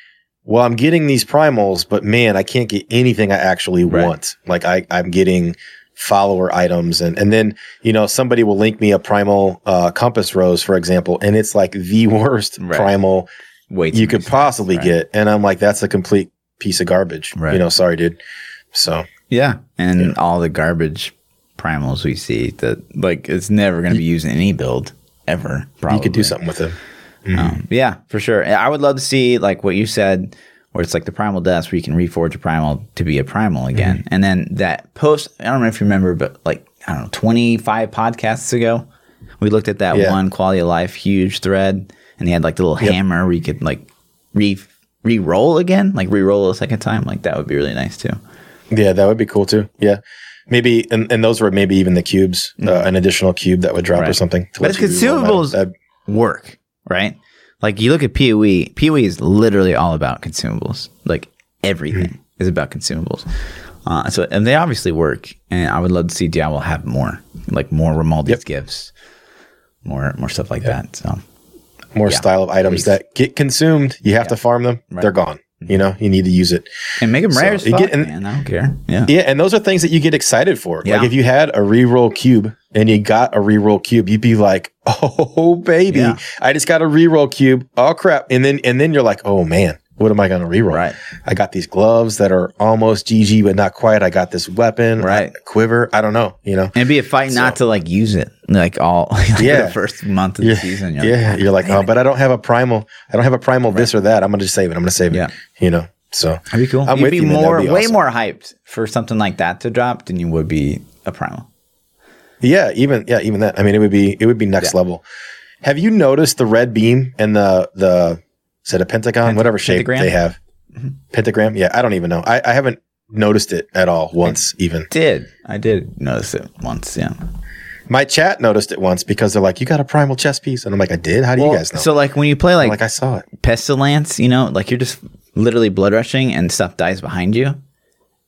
well, I'm getting these primals, but man, I can't get anything I actually Right. want. Like I, I'm getting follower items and, and then, you know, somebody will link me a primal, uh, compass rose, for example, and it's like the [LAUGHS] worst Right. primal Wait. you could possibly right. get. And I'm like, that's a complete piece of garbage. Right. You know, sorry, dude. So Yeah. And all the garbage primals we see that like it's never going to be used in any build ever. Probably. you could do something with it. Um, yeah, for sure. I would love to see like what you said, where it's like the primal dust where you can reforge a primal to be a primal again. Mm-hmm. And then that post, I don't know if you remember, but like, I don't know, 25 podcasts ago, we looked at that Yeah. one quality of life huge thread and he had like the little Yep. hammer where you could like re re roll again, like re roll a second time. Like that would be really nice too. Yeah, that would be cool too. Yeah. Maybe, and, and those were maybe even the cubes, uh, an additional cube that would drop or Mm. Something. But let it's you reroll that. consumables work, right? Like you look at PoE, PoE is literally all about consumables. Like everything Hmm. is about consumables. Uh, so and they obviously work, and I would love to see Diablo have more, like more Ramaladni's Yep. gifts, more more stuff like that. So more Yeah, style of items please. that get consumed. You have to farm them. Right. Mm-hmm. They're gone. You know, you need to use it. and make them So, rare as fuck, get- and- man. I don't care. Yeah, Yeah, and those are things that you get excited for. Yeah. Like if you had a reroll cube and you got a reroll cube, you'd be like, [LAUGHS] "Oh baby, Yeah. I just got a reroll cube. Oh crap!" And then and then you're like, "Oh man, what am I going to reroll?" Right. I got these gloves that are almost GG but not quite. I got this weapon, Right. a quiver. I don't know. You know. and be a fight not to like use it, like all [LAUGHS] like Yeah. the first month of Yeah, the season. You're yeah. like, you're like, oh, but I don't have a primal. I don't have a primal this or that. I'm going to just save it. I'm going to save Yeah. it. You know. So That'd be cool. I'm You'd with be you, more, be way awesome. more hyped for something like that to drop than you would be a primal. Yeah, even yeah, even that. I mean, it would be it would be next Yeah. level. Have you noticed the red beam and the the is it a pentagon, Pent- whatever shape pentagram? they have? Pentagram? Yeah, I don't even know. I, I haven't noticed it at all once. Even Did I did notice it once? Yeah. my chat noticed it once because they're like, "You got a primal chess piece," and I'm like, "I did. How do you guys know?" So like when you play like, like I saw it. pestilence, you know, like you're just literally blood rushing and stuff dies behind you.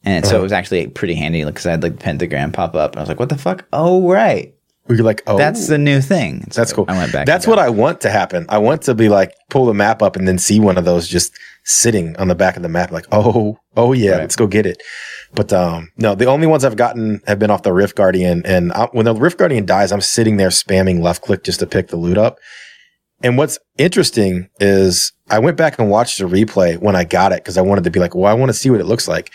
And so Uh-huh. it was actually pretty handy because I had like the pentagram pop up. I was like, what the fuck? Oh, right. We were like, "Oh, That's the new thing. So That's cool. I went back. That's what I want to happen. I want to be like pull the map up and then see one of those just sitting on the back of the map, like, oh, oh yeah, Right. let's go get it. But um, no, the only ones I've gotten have been off the Rift Guardian, and I, when the Rift Guardian dies, I'm sitting there spamming left click just to pick the loot up. And what's interesting is I went back and watched the replay when I got it because I wanted to be like, well, I want to see what it looks like.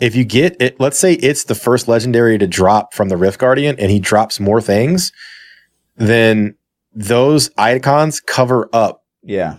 If you get it, let's say it's the first legendary to drop from the Rift Guardian and he drops more things, then those icons cover up Yeah.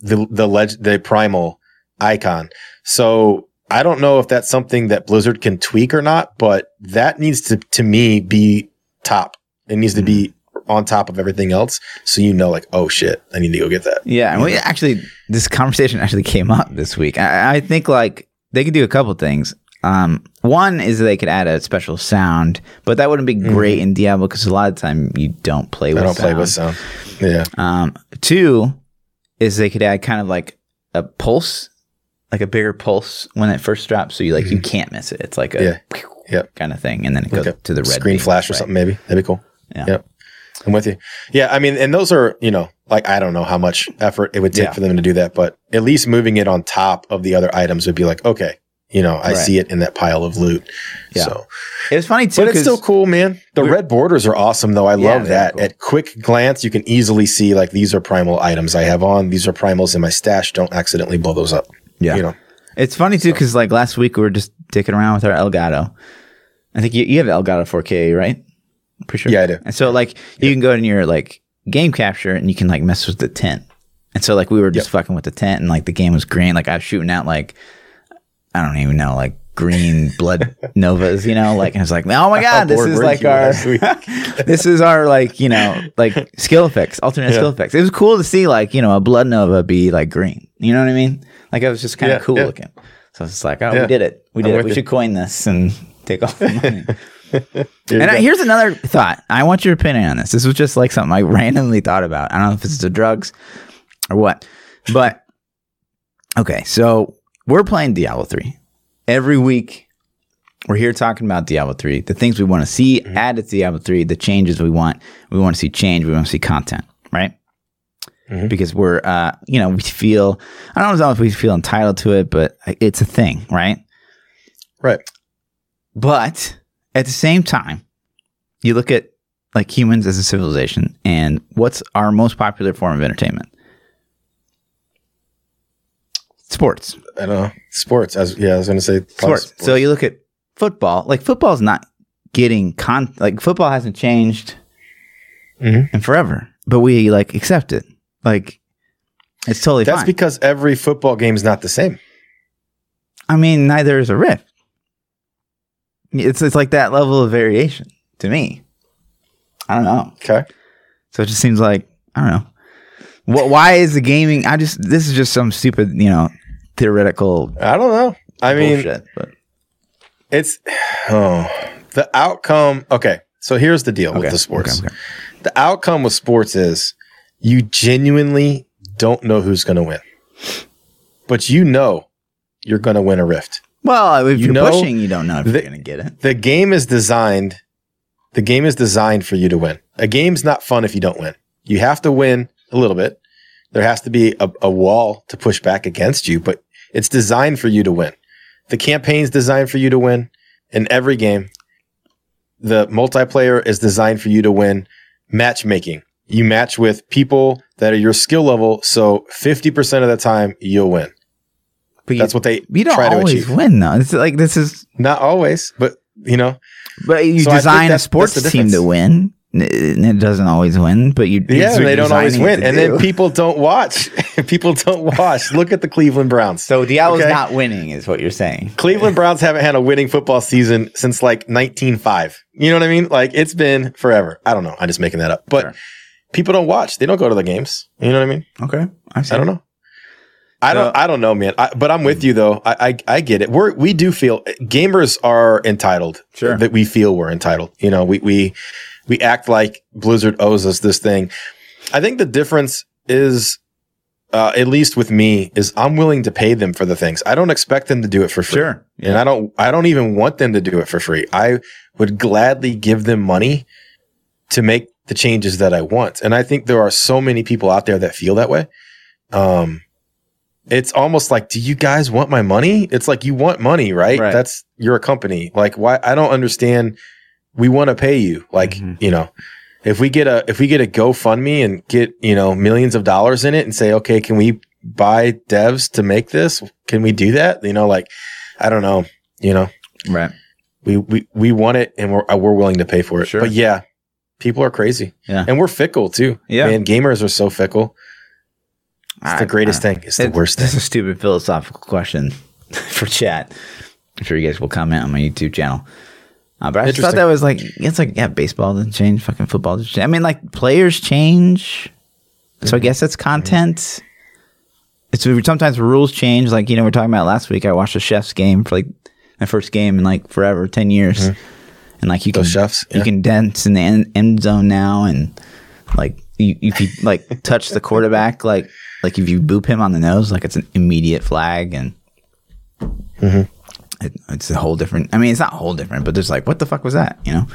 the the leg- the primal icon. So I don't know if that's something that Blizzard can tweak or not, but that needs to to me be top. It needs to be mm-hmm. on top of everything else, so you know, like, oh shit, I need to go get that. Yeah, and we actually this conversation actually came up this week. I, I think like they could do a couple things. Um, one is they could add a special sound, but that wouldn't be great in Diablo because a lot of time you don't play with Mm-hmm. I don't sound. play with sound. Yeah, Um, two is they could add kind of like a pulse, like a bigger pulse when it first drops, so you like you can't miss it. It's like a Mm-hmm. Yeah. Yep. kind of thing, and then it goes Like to the red screen beam, flash or right? something. Maybe that'd be cool. Yeah. Yep. I'm with you. Yeah, I mean, and those are you know, like I don't know how much effort it would take Yeah. for them to do that, but at least moving it on top of the other items would be like, okay, you know, I Right. see it in that pile of loot. Yeah. So, It was funny too, but it's still cool, man. The red borders are awesome, though. I Yeah, love that. cool. At quick glance, you can easily see like these are primal items I have on. These are primals in my stash. Don't accidentally blow those up. yeah. You know, It's funny too because like last week we were just dicking around with our Elgato. I think you, you have Elgato 4K, right? I'm pretty sure. Yeah, I do. And so like you can go in your like game capture and you can like mess with the tint. And so like we were just fucking with the tent and like the game was green. Like I was shooting out like I don't even know, like green blood [LAUGHS] novas, you know, like, and it's like, oh my [LAUGHS] God, this is like our, [LAUGHS] this is our, like, you know, like skill effects, alternate Yeah. skill effects. It was cool to see, like, you know, a blood nova be like green. You know what I mean? Like, it was just kind of Yeah, cool yeah. looking. So it's like, oh, we did it. We I'm did it. We you. should coin this and take off the money. And I, here's another thought. I want your opinion on this. This was just like something I randomly thought about. I don't know if it's the drugs or what, but okay. So we're playing Diablo three every week. We're here talking about Diablo three, the things we want to see Mm-hmm. added to Diablo three, the changes we want. We want to see change. We want to see content, right? Mhm. Because we're, uh, you know, we feel. I don't know if we feel entitled to it, but it's a thing, right? right. But at the same time, you look at like humans as a civilization and what's our most popular form of entertainment? Sports. I don't know. Sports. As yeah, I was going to say probably Sports. So you look at football, like football's not getting con like football hasn't changed Mhm. in forever, but we like accept it. Like it's totally That's fine. because every football game is not the same. I mean, neither is a rift. It's it's like that level of variation to me. I don't know. Okay. So it just seems like I don't know. What? Why is the gaming? I just this is just some stupid, you know, theoretical I don't know. I mean, bullshit. But it's oh the outcome. Okay, so here's the deal okay, with the sports. okay, okay. The outcome with sports is you genuinely don't know who's going to win, but you know you're going to win a rift. Well, if You are pushing, you don't know if the- you're gonna get it. The game is designed. The game is designed for you to win. A game's not fun if you don't win. You have to win a little bit. There has to be a, a wall to push back against you, but it's designed for you to win. The campaign's designed for you to win in every game. The multiplayer is designed for you to win. Matchmaking. You match with people that are your skill level, so 50% of the time you'll win. But That's you, what they you don't try to always achieve. win though. It's like this is, Not always, but you know, but you So design a sports team to win. It doesn't always win, but you Yeah, they don't always win. And then people don't watch. [LAUGHS] people don't watch. Look at the Cleveland Browns. so Diablo's Okay. not winning, is what you're saying. Cleveland Browns haven't had a winning football season since like 1905. You know what I mean? Like it's been forever. I don't know. I'm just making that up. But Sure. people don't watch. They don't go to the games. You know what I mean? Okay, I, see. I don't know. I don't. I don't know, man. I, but I'm with you though. I, I I get it. We're we do feel gamers are entitled. Sure. That we feel we're entitled. You know, we we we act like Blizzard owes us this thing. I think the difference is, uh, at least with me, is I'm willing to pay them for the things. I don't expect them to do it for free. Sure. And I don't I don't even want them to do it for free. I would gladly give them money to make the changes that I want. And I think there are so many people out there that feel that way. Um it's almost like do you guys want my money? It's like you want money, right? Right. That's you're a company. Like why I don't understand we want to pay you. Like, Mhm. you know, if we get a if we get a GoFundMe and get, you know, millions of dollars in it and say, "Okay, can we buy devs to make this? Can we do that?" You know, like I don't know, you know Right. we we we want it and we're we're willing to pay for it. Sure. But yeah, people are crazy. Yeah. And we're fickle too. Yeah. Man, gamers are so fickle. It's I- the greatest I- thing. It's the It- worst This thing. is a stupid philosophical question [LAUGHS] for chat. I'm sure you guys will comment on my YouTube channel. Uh, but I just thought that was like it's like yeah, baseball doesn't change, fucking football doesn't change. I mean, like players change, so I guess that's content. It's sometimes rules change. Like you know, we are talking about last week. I watched a Chiefs game for like my first game in like forever, ten years, and like you can Those Chiefs, you can dance in the end, end zone now, and like you if you like touch the quarterback, like like if you boop him on the nose, like it's an immediate flag, and Mm-hmm. It, it's a whole different. I mean, it's not a whole different, but there's like, what the fuck was that? You know.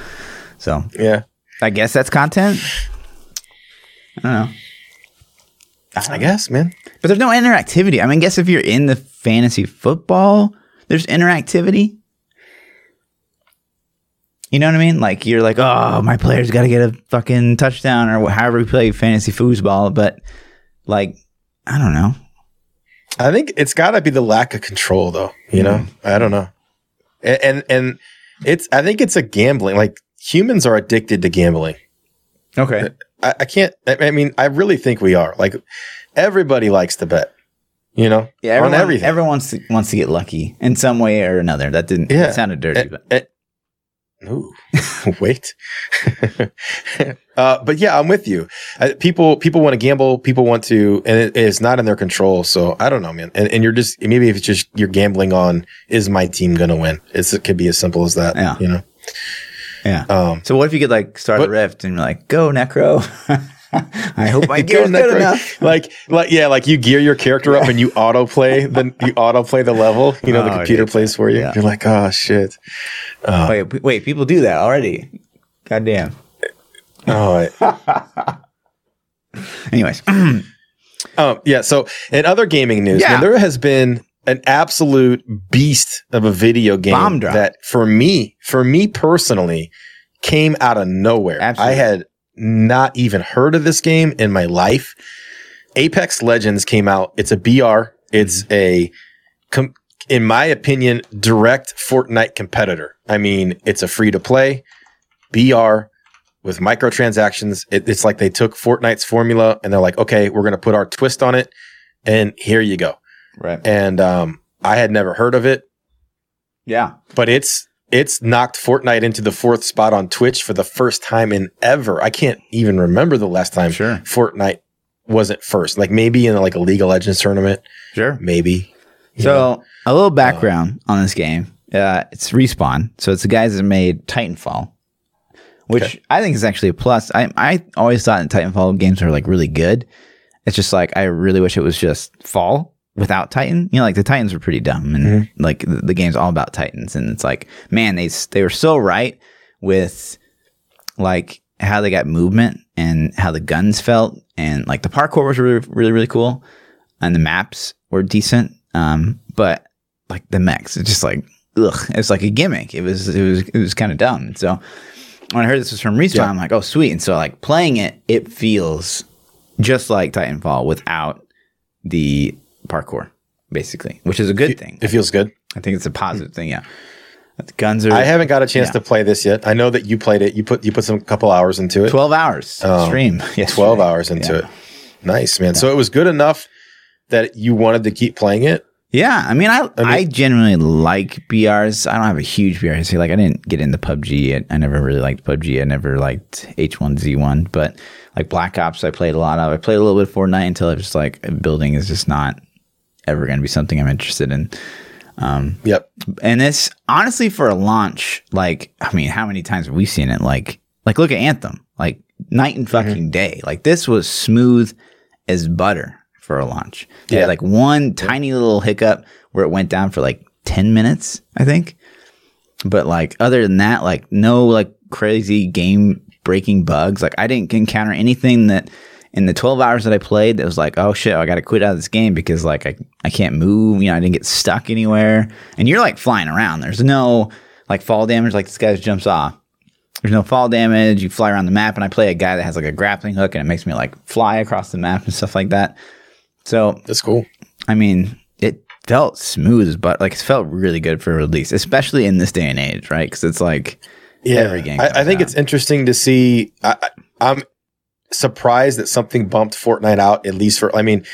So Yeah. I guess that's content. I don't know. I guess, man. But there's no interactivity. I mean, I guess if you're in the fantasy football, there's interactivity. You know what I mean? Like you're like, oh, my player's got to get a fucking touchdown or however we play fantasy foosball. But like, I don't know. I think it's got to be the lack of control, though. You know, I don't know, and, and and it's. I think it's a gambling. Like humans are addicted to gambling. Okay. I, I can't. I, mean, I really think we are. Like everybody likes to bet. You know, Yeah, everyone, on everything. everyone wants to wants to get lucky in some way or another. That didn't. Yeah. It sounded dirty, Eh, but Ooh, [LAUGHS] wait. [LAUGHS] uh, but yeah, I'm with you. Uh, people people want to gamble. People want to, and it, it's not in their control. So I don't know, man. And, and you're just maybe if it's just you're gambling on is my team gonna win? It's, it could be as simple as that. Yeah. You know. yeah. Um, So what if you could like start But- a rift and you're like, go Necro? [LAUGHS] I hope my Go gear's good enough. Like, like, yeah, like you gear your character up and you autoplay the you autoplay the level. You know, the Oh, computer dude. plays for you. Yeah. You're like, oh shit. Uh, Wait, wait, people do that already. God damn. oh, [LAUGHS] Anyways, [CLEARS THROAT] Um, yeah. So in other gaming news, Yeah. man, there has been an absolute beast of a video game that for me, for me personally, came out of nowhere. Absolutely. I had not even heard of this game in my life. Apex Legends came out. It's a BR. It's Mm-hmm. a, com- in my opinion, direct Fortnite competitor. I mean, it's a free to play BR with microtransactions. It, it's like they took Fortnite's formula and they're like, okay, we're going to put our twist on it. And here you go. right. And um, I had never heard of it, Yeah. but it's it's knocked Fortnite into the fourth spot on Twitch for the first time in ever. I can't even remember the last time Sure. Fortnite wasn't first. Like maybe in like a League of Legends tournament, Sure. maybe. you know? So a little background on this game. Uh, it's respawn. So it's the guys that made Titanfall, which Okay. I think is actually a plus. I I always thought that Titanfall games are like really good. It's just like I really wish it was just Fall without Titan. You know, like the Titans were pretty dumb, and Mm-hmm. like the, the game's all about Titans, and it's like man, they they were so right with like how they got movement and how the guns felt, and like the parkour was really really really cool, and the maps were decent. Um, but like the mechs, it's just like ugh, it's like a gimmick. It was it was it was kind of dumb. So when I heard this was from Respawn, Yeah. I'm like, oh sweet. And so like playing it, it feels just like Titanfall without the parkour, basically, which is a good thing. it feels good. I think it's a positive thing. Yeah, guns are I haven't got a chance Yeah. to play this yet. I know that you played it. You put you put some couple hours into it. twelve hours Oh, stream. [LAUGHS] yesterday. 12 hours into Yeah. it. Nice, man. So it was good enough that you wanted to keep playing it. Yeah, I mean, I I, mean- genuinely like BRs. I don't have a huge BR history. Like, I didn't get into PUBG. I, I never really liked PUBG. I never liked H1Z1. But like Black Ops, I played a lot of. I played a little bit of Fortnite until I was just like, building is just not ever going to be something I'm interested in. Um, yep. And this, honestly, for a launch, like, I mean, how many times have we seen it? Like, like look at Anthem, like night and mm-hmm. fucking day. Like this was smooth as butter for a launch. Yeah. like one tiny little hiccup where it went down for like 10 minutes, I think. But like other than that, like no like crazy game breaking bugs. Like I didn't encounter anything that in the 12 hours that I played it was like, oh shit, I got to quit out of this game because like I, I can't move. You know, I didn't get stuck anywhere. And you're like flying around. There's no like fall damage like this guy just jumps off. There's no fall damage. You fly around the map, and I play a guy that has like a grappling hook, and it makes me like fly across the map and stuff like that. So That's cool. I mean, it felt smooth, but like it felt really good for release, especially in this day and age, right? Because it's like Yeah. Every game I, I think out. it's interesting to see. I- I'm surprised that something bumped Fortnite out, at least for, I mean,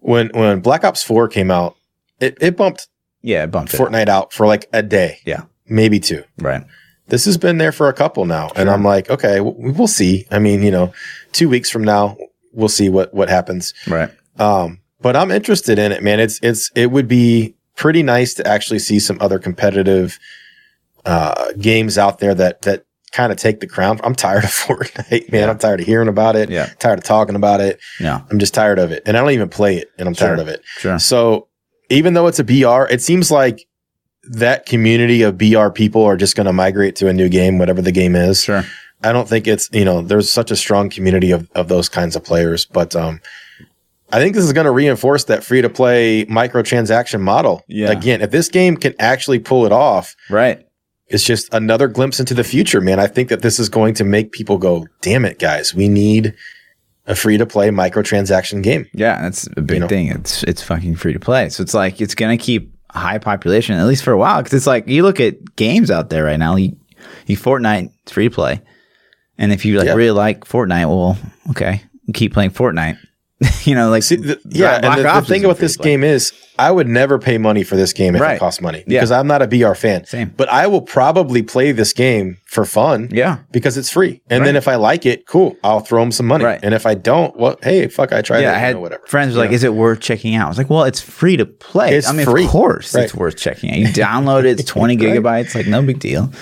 when, when Black Ops 4 came out, it, it bumped yeah, it bumped it. Fortnite out for like a day. Yeah. Maybe two. right? This has been there for a couple now. And I'm like, okay, w- we'll see. I mean, you know, two weeks from now, we'll see what, what happens. Right. Um, but I'm interested in it, man. It's it's it would be pretty nice to actually see some other competitive uh, games out there that that kind of take the crown. I'm tired of [LAUGHS] Fortnite, man. Yeah. I'm tired of hearing about it. Yeah. Tired of talking about it. Yeah. I'm just tired of it, and I don't even play it, and I'm tired of it. Sure. So even though it's a BR, it seems like that community of BR people are just going to migrate to a new game, whatever the game is. Sure. I don't think it's you know there's such a strong community of of those kinds of players, but um, I think this is going to reinforce that free to play microtransaction model. Yeah. Again, if this game can actually pull it off, Right. It's just another glimpse into the future, man. I think that this is going to make people go, "Damn it, guys, we need a free to play microtransaction game." Yeah, that's a big You know? thing. It's it's fucking free to play. So it's like it's gonna keep high population at least for a while because it's like you look at games out there right now. You, you Fortnite it's free to play, and if you like Yeah. really like Fortnite, well, okay, keep playing Fortnite. [LAUGHS] you know, like See, the, yeah, Black and the, the thing about this game is, I would never pay money for this game if Right. it costs money Yeah. because I'm not a BR fan. Same. But I will probably play this game for fun Yeah. because it's free. And then if I like it, cool, I'll throw them some money. Right. And if I don't, well, hey, fuck, I tried Yeah, it, I had know, whatever. friends were like, Yeah. "Is it worth checking out?" I was like, "Well, it's free to play. It's I mean, free. of course, Right. it's worth checking out. You download it; it's [LAUGHS] twenty Right. gigabytes. Like, no big deal.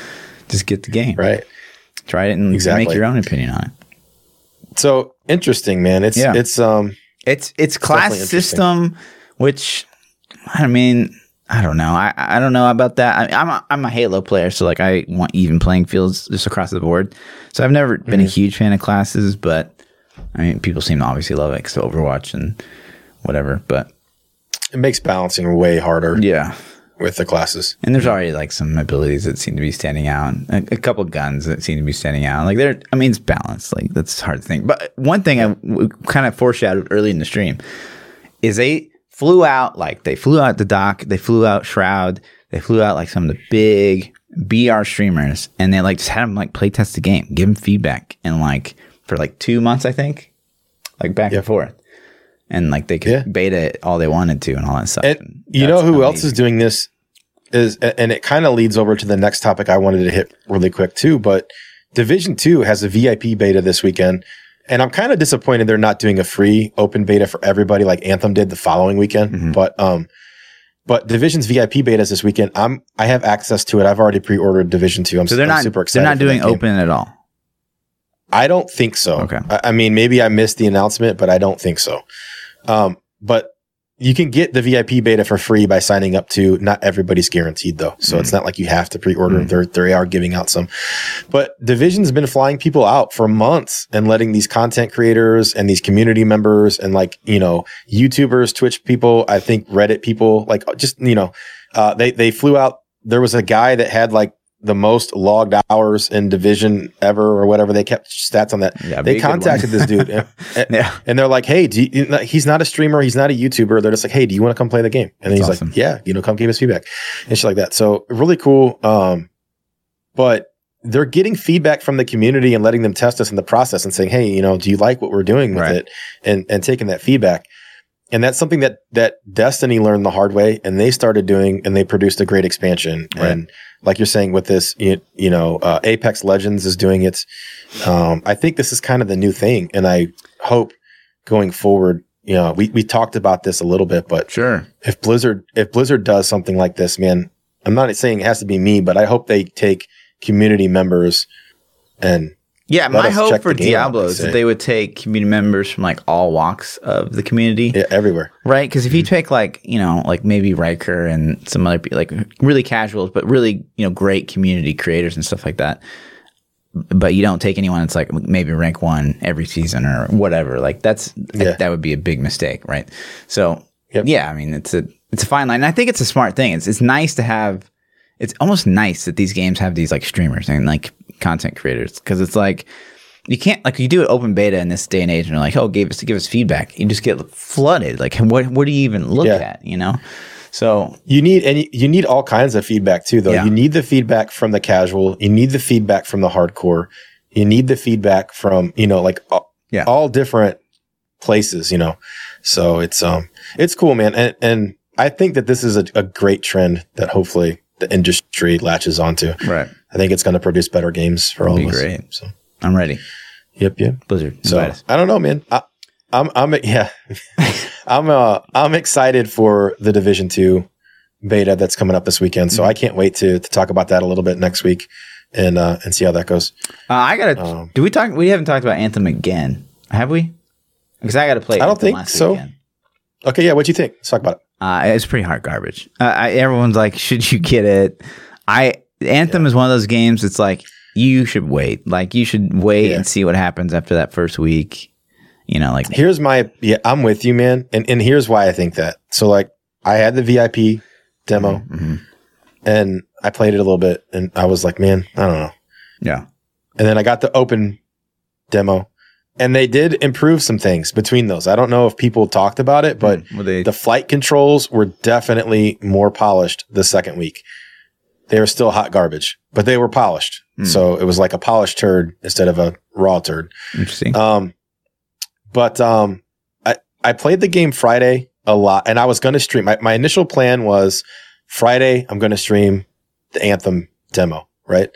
Just get the game, right. try it, and Exactly. make your own opinion on it. So interesting, man. It's Yeah. it's um It's it's class system, which I mean, I don't know. I I don't know about that. I, I'm a, I'm a Halo player, so like I want even playing fields just across the board. So I've never been a Mm-hmm. huge fan of classes, but I mean, people seem to obviously love it because Overwatch and whatever. But it makes balancing way harder yeah, with the classes. And there's already like some abilities that seem to be standing out, a, a couple guns that seem to be standing out. Like they're, I mean, it's balanced. Like that's hard to think. But one thing I w- kind of foreshadowed early in the stream is they flew out like they flew out the Doc, they flew out Shroud, they flew out like some of the big BR streamers, and they like just had them like play test the game, give them feedback, and like for like two months, I think, like back Yeah. and forth. And like they could Yeah. beta it all they wanted to and all that stuff. You know who else is doing this is and it kind of leads over to the next topic I wanted to hit really quick too, but Division 2 has a VIP beta this weekend. And I'm kind of disappointed they're not doing a free open beta for everybody like Anthem did the following weekend. Mhm. But um but Division's VIP beta is this weekend. I'm I have access to it. I've already pre-ordered Division 2. I'm, So they're I'm not super excited. They're not doing open at all. I don't think so. Okay. I, I mean, maybe I missed the announcement, but I don't think so. Um, but you can get the VIP beta for free by signing up to. Not everybody's guaranteed though, so it's not like you have to pre-order. Mm. They're, they are giving out some, but Division's been flying people out for months and letting these content creators and these community members and like you know YouTubers, Twitch people, I think Reddit people, like just you know, uh, they they flew out. There was a guy that had like the most logged hours in division ever or whatever they kept stats on that. Yeah, they contacted this dude [LAUGHS] and, Yeah. and they're like hey do you, he's not a streamer he's not a youtuber. They're just like hey do you want to come play the game? And he's awesome. like yeah you know come give us feedback and shit like that. So really cool um but they're getting feedback from the community and letting them test us in the process and saying hey you know do you like what we're doing with Right. it? and and taking that feedback and that's something that that Destiny learned the hard way, and they started doing, and they produced a great expansion. Right. And like you're saying with this, you, you know, uh, Apex Legends is doing it. Um, I think this is kind of the new thing, and I hope going forward, you know, we we talked about this a little bit, but Sure. if Blizzard if Blizzard does something like this, man, I'm not saying it has to be me, but I hope they take community members and Yeah, Let my hope for Diablo is that they would take community members from like all walks of the community, yeah, everywhere. right? Because if Mm-hmm. you take like you know like maybe Riker and some other people like really casuals, but really you know great community creators and stuff like that, but you don't take anyone that's like maybe rank one every season or whatever, like that's Yeah. that would be a big mistake, right? So Yep. yeah, I mean it's a it's a fine line. And I think it's a smart thing. It's it's nice to have. It's almost nice that these games have these like streamers and like content creators because it's like you can't like you do it open beta in this day and age and you're like oh give us to give us feedback you just get flooded like what what do you even look Yeah. at you know so You need and you- you need all kinds of feedback too, though. Yeah. You need the feedback from the casual. You need the feedback from the hardcore. You need the feedback from you know like all, Yeah. all different places. You know, so it's um it's cool, man. And and I think that this is a, a great trend that hopefully the industry latches onto. right I think it's going to produce better games for all of us. great. So I'm ready yep, yep. Blizzard So us. I don't know, man. I, I'm I'm yeah, [LAUGHS] I'm uh I'm excited for the Division Two beta that's coming up this weekend. Mm-hmm. So I can't wait to to talk about that a little bit next week and uh and see how that goes. uh, I gotta Um, do we talk we haven't talked about Anthem again have we because I gotta play I don't Anthem think last so. weekend. Okay, yeah. What do you think? Let's talk about it. Uh, it's pretty hard garbage. Uh, I, everyone's like, [LAUGHS] "Should you get it?" I Anthem is one of those games. It's like you should wait. Like you should wait Yeah. and see what happens after that first week. You know, like Here's my yeah. I'm with you, man. And and here's why I think that. So like I had the VIP demo Mhm. and I played it a little bit and I was like, man, I don't know. yeah, And then I got the open demo. And they did improve some things between those. I don't know if people talked about it, but they, the flight controls were definitely more polished the second week. They were still hot garbage, but they were polished. Hmm. So it was like a polished turd instead of a raw turd. interesting. Um, but um, I, I played the game Friday a lot, and I was going to stream. My, my initial plan was Friday. I'm going to stream the Anthem demo, right?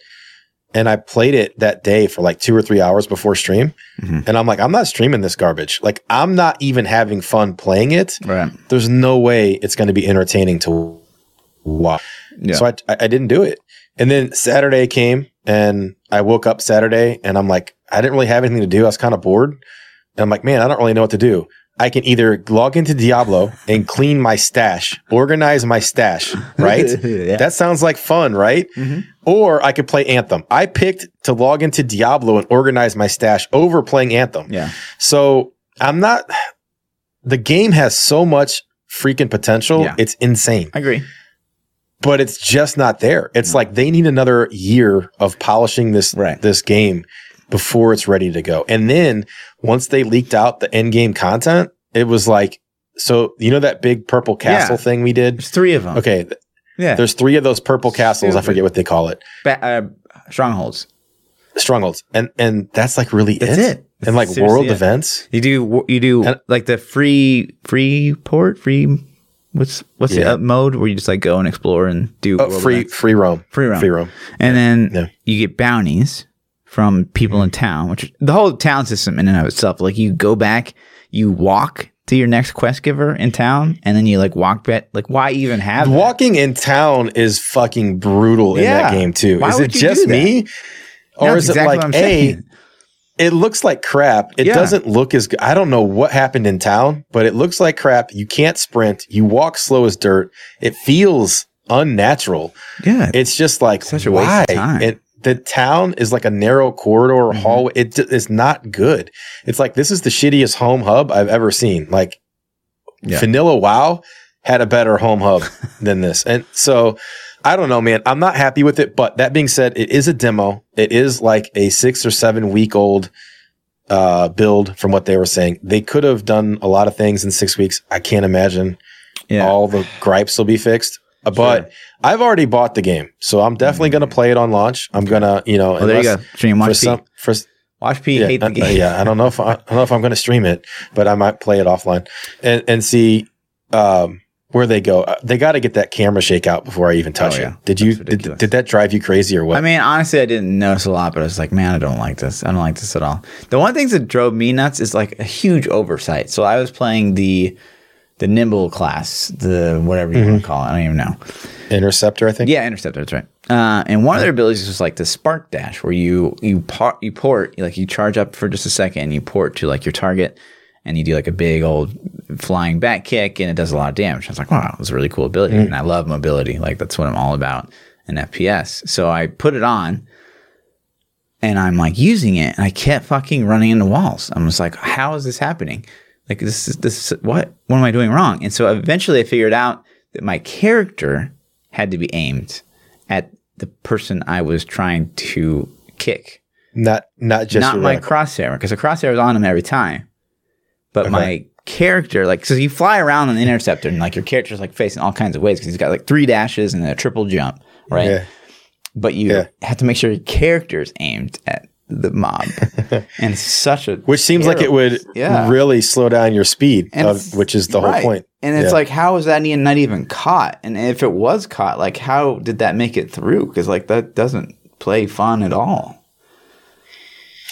And I played it that day for like two or three hours before stream, Mhm. and I'm like, I'm not streaming this garbage. Like, I'm not even having fun playing it. Right. There's no way it's going to be entertaining to watch. Yeah. So I, I didn't do it. And then Saturday came and I woke up Saturday and I'm like, I didn't really have anything to do. I was kind of bored. And I'm like, man, I don't really know what to do. I can either log into Diablo and clean my stash, organize my stash, [LAUGHS] right? yeah. That sounds like fun, right? Mhm. Or I could play Anthem. I picked to log into Diablo and organize my stash over playing Anthem. yeah. So I'm not, the game has so much freaking potential. Yeah. It's insane I agree. but it's just not there. It's like they need another year of polishing this Right. this game before it's ready to go. And then once they leaked out the end game content, it was like so you know that big purple castle Yeah. thing we did? There's three of them. Okay, Yeah. there's three of those purple castles. I forget what they call it. Ba- uh, strongholds. Strongholds. And and that's like really That's it. it. And like world it. events. You do you do And- like the free free port free what's what's the Yeah. uh, mode where you just like go and explore and do Oh, free events? free roam. free roam Free roam. and then Yeah. you get bounties from people in town which the whole town system in and of itself like you go back you walk to your next quest giver in town and then you like walk back like why even have that? Walking in town is fucking brutal in that game too. Why is it just me? Or That's is it like a it looks like crap. It Yeah. doesn't look as good. I don't know what happened in town, but it looks like crap. You can't sprint. You walk slow as dirt. It feels unnatural. yeah It's just like Such a waste of time. It, the town is like a narrow corridor or Mhm. hallway. It d- not good. It's like this is the shittiest home hub I've ever seen. Like Yeah. Vanilla WoW had a better home hub [LAUGHS] than this. And so I don't know, man. I'm not happy with it. But that being said, it is a demo. It is like a six or seven week old uh, build from what they were saying. They could have done a lot of things in six weeks. I can't imagine yeah all the gripes will be fixed. But I've already bought the game, so I'm definitely going to play it on launch. I'm gonna, you know, oh there you go stream For watch P some, for watch P yeah, hate the uh, game yeah, I don't know if I, I don't know if I'm going to stream it, but I might play it offline and and see um, where they go. Uh, They got to get that camera shake out before I even touch Oh, yeah. it. Did you did, did that drive you crazy or what? I mean, honestly, I didn't notice a lot, but I was like, man, I don't like this. I don't like this at all. The one thing that drove me nuts is like a huge oversight. So I was playing the the nimble class, the whatever you want to call it. I don't even know. Interceptor, I think. Yeah, interceptor. That's right. Uh, and one of their abilities was like the spark dash, where you you par- you port, like you charge up for just a second, and you port to like your target, and you do like a big old flying back kick, and it does a lot of damage. I was like, wow, that's a really cool ability, and I love mobility. Like that's what I'm all about in FPS. So I put it on, and I'm like using it, and I kept fucking running into walls. I'm just like, how is this happening? Like this is this is, what what am I doing wrong? And so eventually I figured out that my character had to be aimed at the person I was trying to kick, Not not just not my crosshair, because the crosshair was on him every time. But Okay. my character, like, so you fly around on the interceptor, and like your character's like facing all kinds of ways because he's got like three dashes and a triple jump, right? Yeah. But you Yeah. have to make sure your character's aimed at the mob, [LAUGHS] and such a Which seems like it would Yeah. really slow down your speed, of, which is the right. whole point. And it's Yeah. like, how is that even not even caught? And if it was caught, like, how did that make it through? Because like that doesn't play fun at all.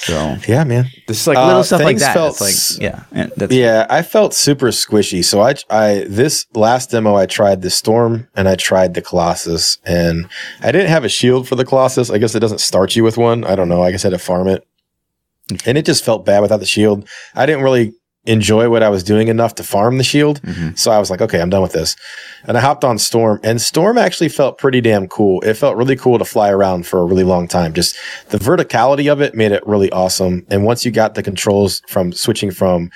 So yeah, man. this is like Uh, little stuff like things that. felt It's like yeah, that's Yeah, I felt super squishy. So I, I this last demo, I tried the Storm and I tried the Colossus, and I didn't have a shield for the Colossus. I guess it doesn't start you with one. I don't know. I guess I had to farm it, and it just felt bad without the shield. I didn't really enjoy what I was doing enough to farm the shield, Mhm. so I was like, okay, I'm done with this. And I hopped on Storm, and Storm actually felt pretty damn cool. It felt really cool to fly around for a really long time. Just the verticality of it made it really awesome. And once you got the controls from switching from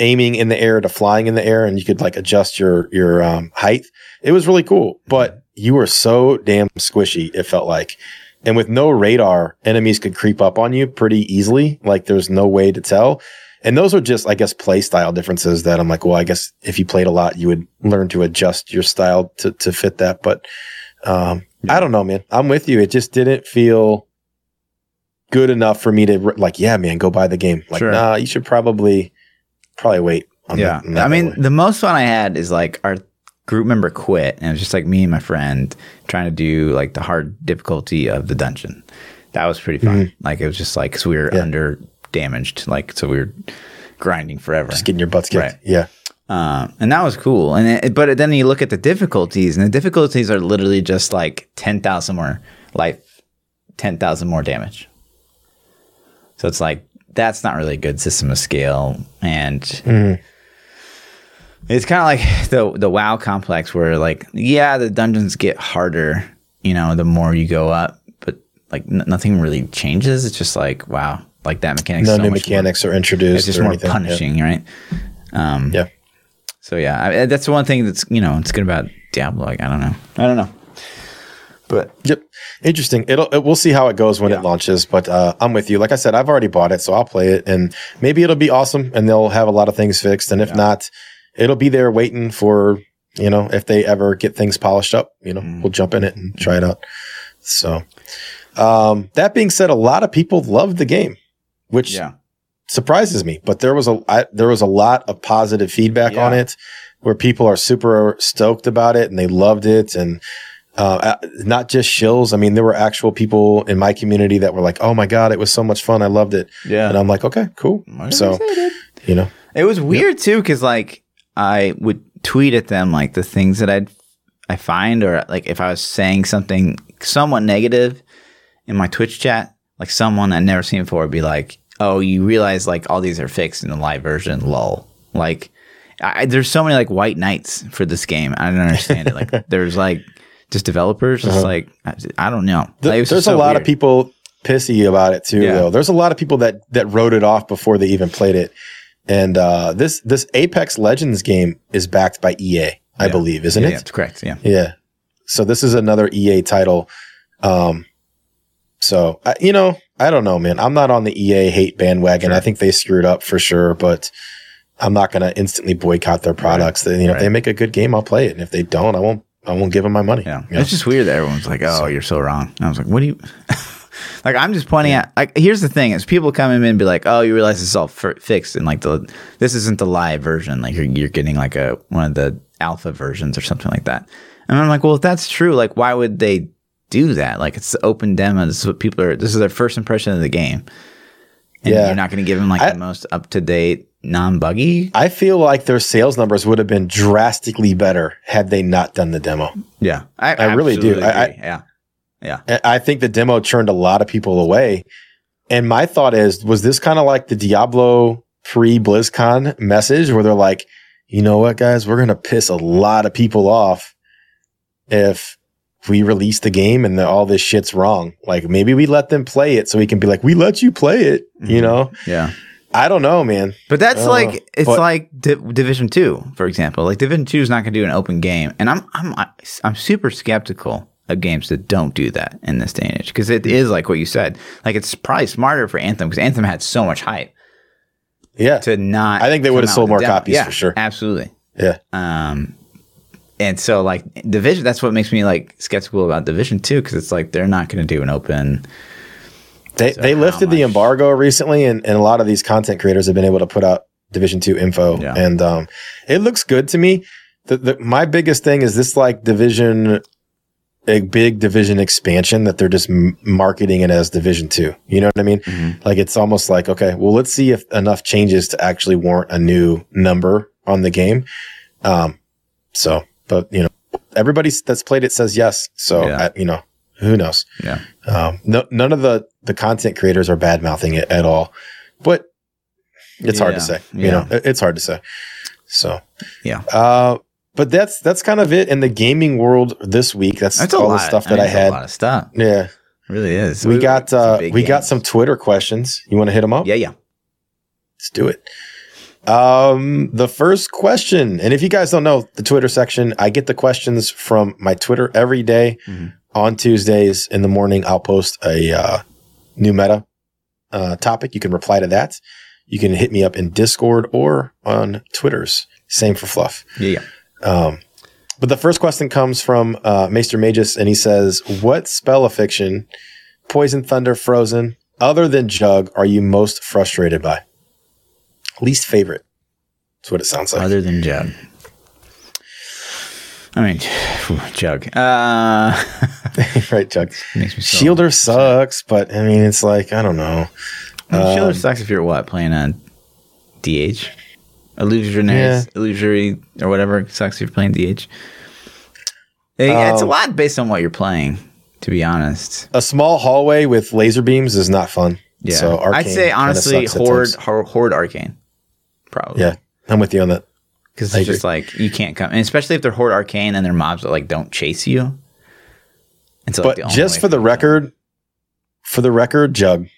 aiming in the air to flying in the air, and you could like adjust your your um, height, it was really cool. But you were so damn squishy. It felt like. And with no radar, enemies could creep up on you pretty easily. Like there's no way to tell. And those are just, I guess, play style differences that I'm like, well, I guess if you played a lot, you would learn to adjust your style to, to fit that. But um, I don't know, man. I'm with you. It just didn't feel good enough for me to like, yeah, man, go buy the game. Like, Sure. nah, you should probably, probably wait on Yeah. that I mean, way. the most fun I had is like our group member quit, and it was just like me and my friend trying to do like the hard difficulty of the dungeon. That was pretty fun. Like it was just like, cause we were Mm-hmm. Yeah. under damaged, like, so we were grinding forever. just getting your butts kicked. Right. Yeah. Um, and that was cool. And it, but then you look at the difficulties, and the difficulties are literally just like ten thousand more life, ten thousand more damage. So it's like that's not really a good system of scale, and it's kind of like the the WoW complex, where like yeah, the dungeons get harder, you know, the more you go up, but like n- nothing really changes. It's just like wow, like that mechanic. No new mechanics are introduced. It's just more anything. Yeah. punishing, right? Um, Yeah. so yeah, I, that's the one thing that's you know it's good about Diablo. Like I don't know, I don't know, but Yep. Interesting. It'll it, we'll see how it goes when Yeah. it launches, but uh, I'm with you. Like I said, I've already bought it, so I'll play it and maybe it'll be awesome and they'll have a lot of things fixed and if not, it'll be there waiting for, you know, if they ever get things polished up, you know, Mm. we'll jump in it and try it out. So, um, that being said, a lot of people loved the game, which yeah, surprises me. But there was a I, there was a lot of positive feedback Yeah. on it, where people are super stoked about it and they loved it, and uh, uh, not just shills. I mean, there were actual people in my community that were like, "Oh my god, it was so much fun! I loved it." yeah. And I'm like, "Okay, cool." Whatever So you you know, it was weird too because like I would tweet at them like the things that I'd I find or like if I was saying something somewhat negative in my Twitch chat, like someone I'd never seen before would be like, "Oh, you realize like all these are fixed in the live version." Lol. Like, I, there's so many like white knights for this game. I don't understand it. Like, [LAUGHS] there's like just developers. It's like I, I don't know. Th- Like, there's just a lot weird. of people pissy about it too. Yeah. Though there's a lot of people that that wrote it off before they even played it. And uh, this this Apex Legends game is backed by EA, I Yeah. believe, isn't Yeah, it? yeah, it's correct. Yeah. Yeah. So this is another EA title. Um, so I, you know, I don't know, man. I'm not on the EA hate bandwagon. Sure. I think they screwed up for sure, but I'm not going to instantly boycott their products. They, you know, if they make a good game, I'll play it. And if they don't, I won't. I won't give them my money. Yeah. You know? It's just weird that everyone's like, oh, you're so wrong. And I was like, what do you. [LAUGHS] like, I'm just pointing out. Like, here's the thing is people come in and be like, oh, you realize this is all f- fixed. And like, the this isn't the live version. Like, you're, you're getting like a one of the alpha versions or something like that. And I'm like, well, if that's true, like, why would they do that? Like, it's the open demo. This is what people are, this is their first impression of the game. And Yeah. you're not going to give them like I- the most up to date, non buggy. I feel like their sales numbers would have been drastically better had they not done the demo. Yeah. I, I really do. I- I- yeah. Yeah. I think the demo turned a lot of people away. And my thought is, was this kind of like the Diablo pre BlizzCon message where they're like, you know what, guys, we're going to piss a lot of people off if we release the game and the, all this shit's wrong. Like maybe we let them play it so we can be like, we let you play it. You Mhm. know, Yeah. I don't know, man. But that's like know. it's But- like Di- Division Two, for example. Like Division Two is not going to do an open game, and I'm I'm I'm super skeptical of games that don't do that in this day and age because it is like what you said. Like it's probably smarter for Anthem because Anthem had so much hype Yeah. to not. I think they would've sold more demo. copies Yeah, for sure. Absolutely. Yeah. Um, and so like Division, that's what makes me like skeptical about Division Two because it's like they're not going to do an open. They, So they lifted the embargo recently, and, and a lot of these content creators have been able to put out Division Two info, Yeah. and um, it looks good to me. The, the, my biggest thing is this like Division, a big Division expansion that they're just m- marketing it as Division Two. You know what I mean? Mhm. Like it's almost like okay, well, let's see if enough changes to actually warrant a new number on the game. Um, so, but you know, everybody that's played it says yes. So, Yeah. I, you know, who knows? Yeah. Um, no, none of the the content creators are bad mouthing it at all, but it's hard to say. You yeah. know, it- it's hard to say. So Yeah. Uh, but that's that's kind of it in the gaming world this week. That's, That's all the stuff I that mean, I, it's A had. lot of stuff. Yeah, It really is. we got uh, we got some Twitter questions. You want to hit them up? Yeah, yeah. Let's do it. Um, the first question, and if you guys don't know the Twitter section, I get the questions from my Twitter every day. Mhm. On Tuesdays in the morning, I'll post a uh, new meta uh, topic. You can reply to that. You can hit me up in Discord or on Twitter's. Same for Fluff. Yeah, yeah. Um, but the first question comes from uh, Maester Magus, and he says, "What spell of fiction, Poison Thunder, Frozen, other than Jug, are you most frustrated by? Least favorite? That's what it sounds like. Other than Jug. I mean, Jug. Uh, [LAUGHS] right, Chuck. [LAUGHS] makes me so Shielder sucks, but I mean, it's like I don't know. Shielder sucks if you're what playing on DH, illusionary, illusory or whatever. Sucks if you're playing DH. Yeah, it's a Um, lot based on what you're playing. To be honest, A small hallway with laser beams is not fun. yeah, so I'd say honestly, horde, horde, horde, arcane, probably. Yeah, I'm with you on that. because it's just like you can't come, and especially if they're horde arcane and they're mobs that like don't chase you. And so, like, But the just for the record, for the record, Jug,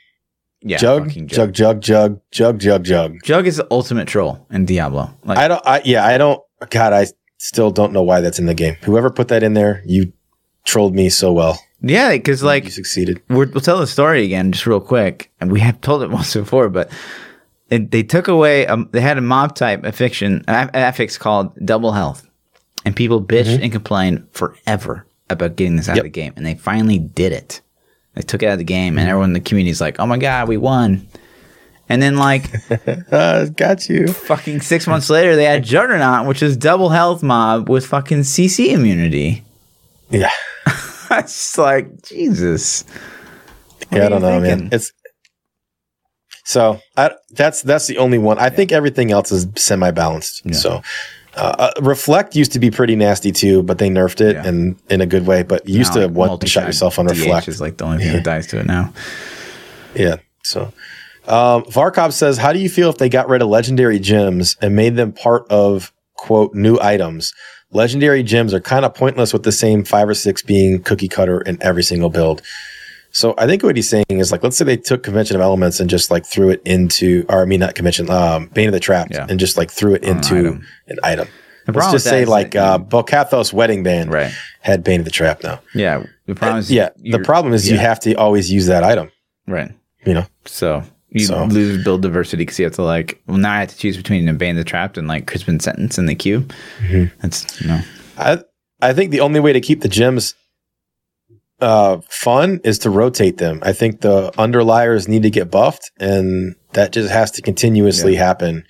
yeah, Jug, Jug, Jug, Jug, Jug, Jug, Jug. Jug is the ultimate troll in Diablo. Like, I don't. I yeah. I don't. God, I still don't know why that's in the game. Whoever put that in there, you trolled me so well. yeah, because like you succeeded. we're, we'll tell the story again just real quick and we have told it [LAUGHS] once before but it, they took away um, they had a mob type affliction an affix called double health and people bitched and complained forever about getting this out Yep. of the game and they finally did it they took it out of the game and everyone in the community is like oh my god we won and then like [LAUGHS] Uh, got you. fucking six months later they had juggernaut which is double health mob with fucking cc immunity Yeah. [LAUGHS] it's like jesus What yeah, I don't know, man. thinking? It's so I, that's that's the only one. I think everything else is semi balanced. So. Uh, uh, Reflect used to be pretty nasty too, but they nerfed it Yeah. and in a good way. But you used Now, to like, one shot yourself on DH Reflect. is like the only thing that dies to it now. Yeah. So, um, Varkov says, "How do you feel if they got rid of legendary gems and made them part of quote new items? Legendary gems are kind of pointless with the same five or six being cookie cutter in every single build." So I think what he's saying is like, let's say they took Convention of Elements and just like threw it into, or I mean, not Convention, um, Bane of the Trapped, Yeah. and just like threw it an into item. an item. The Let's just say like uh, Bul-Kathos Wedding Band right. had Bane of the Trap now. Yeah. The problem is yeah, the problem is you have to always use that item. right. You know, So you So- lose build diversity because you have to like. Well, now I have to choose between a Bane of the Trapped and like Crispin Sentence in the queue. Mm-hmm. That's you know. I I think the only way to keep the gems uh, fun is to rotate them. I think the underliers need to get buffed, and that just has to continuously happen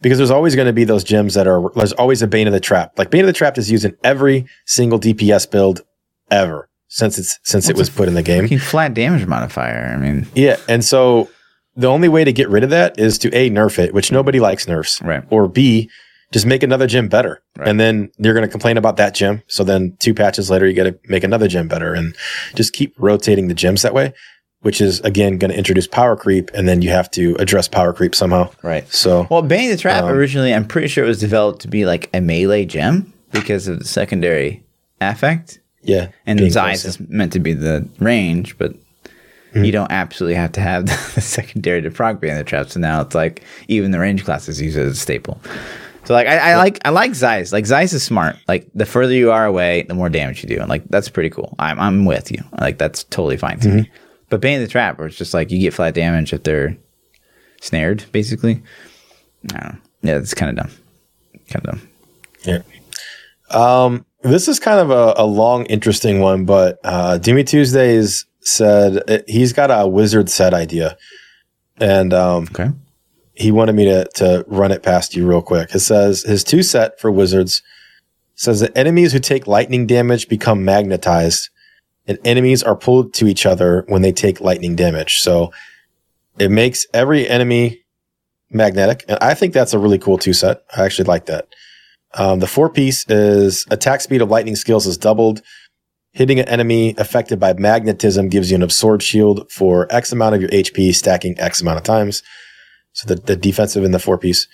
because there's always going to be those gems that are. There's always a Bane of the Trap. Like Bane of the Trap is used in every single DPS build ever since it's since it was put in the game. Flat damage modifier. I mean, Yeah, and so the only way to get rid of that is to a nerf it, which nobody likes nerfs, Right. Or b just make another gem better, Right. and then you're going to complain about that gem. So then two patches later, you got to make another gem better, and just keep rotating the gems that way, which is again going to introduce power creep, and then you have to address power creep somehow. right. So Well, Bane the Trap Um, originally, I'm pretty sure it was developed to be like a melee gem because of the secondary affect. yeah, And being Zei's close, is meant to be the range, but Hmm. you don't absolutely have to have [LAUGHS] the secondary to proc Bane the Trap. So now it's like even the range classes use it as a staple. So like I, I like I like Zei's. Like Zei's is smart. Like the further you are away, the more damage you do. And like that's pretty cool. I'm I'm with you. Like that's totally fine to me. Mm-hmm. But Bane the Trap, where it's just like you get flat damage if they're snared, basically. I don't know. Yeah, it's kind of dumb. Kind of dumb. Yeah. Um, this is kind of a, a long, interesting one, but uh, Demi Tuesdays said uh, he's got a wizard set idea, and um, Okay. He wanted me to to run it past you real quick. It says his two set for wizards says that enemies who take lightning damage become magnetized, and enemies are pulled to each other when they take lightning damage. So it makes every enemy magnetic, and I think that's a really cool two set. I actually like that. Um, the four piece is attack speed of lightning skills is doubled. Hitting an enemy affected by magnetism gives you an absorbed shield for X amount of your HP, stacking X amount of times. So the, the defensive in the four piece.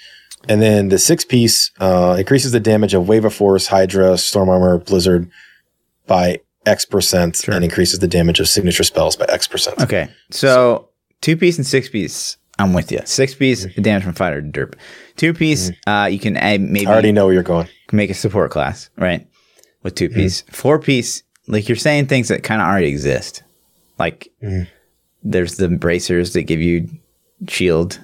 And then the six piece uh, increases the damage of Wave of Force, Hydra, Storm Armor, Blizzard by X percent Sure. and increases the damage of signature spells by X percent. Okay. So, two piece and six piece, I'm with you. Six piece damage from fighter to derp. Two piece, uh, you can add maybe I already know where you're going. make a support class, right? With two piece. Four piece, like you're saying things that kind of already exist. Like there's the bracers that give you shield.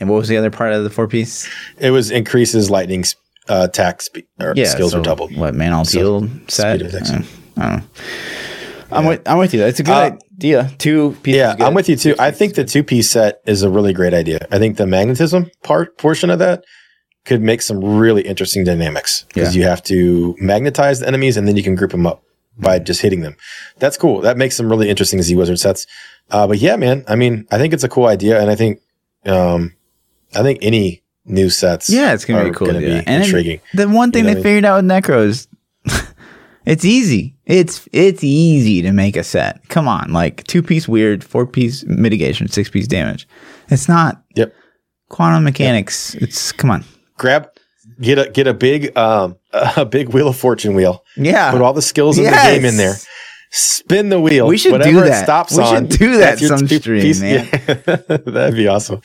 And what was the other part of the four piece? It was increases lightning uh, attack speed or skills so are doubled. What man all So, set? speed of attacks. Uh, I don't know. I'm with I'm with you. It's a good. Uh, idea. Two pieces. Yeah. I'm with you too. I think the two piece set is a really great idea. I think the magnetism part portion of that could make some really interesting dynamics because Yeah. you have to magnetize the enemies and then you can group them up by just hitting them. That's cool. That makes some really interesting Z Wizard sets. Uh, but yeah, man, I mean, I think it's a cool idea, and I think, um, I think any new sets, Yeah, it's gonna be cool. gonna be. And intriguing. The one thing You know they figured out with Necro is [LAUGHS] it's easy. It's it's easy to make a set. Come on, like two piece weird, four piece mitigation, six piece damage. It's not Yep. quantum mechanics. It's come on. Grab, get a get a big um [LAUGHS] a big wheel of fortune wheel. Yeah. Put all the skills in Yes. the game in there. Spin the wheel. We should Whatever do it that. stops We should on. do that some two, stream, piece, man. Yeah. [LAUGHS] That'd be awesome.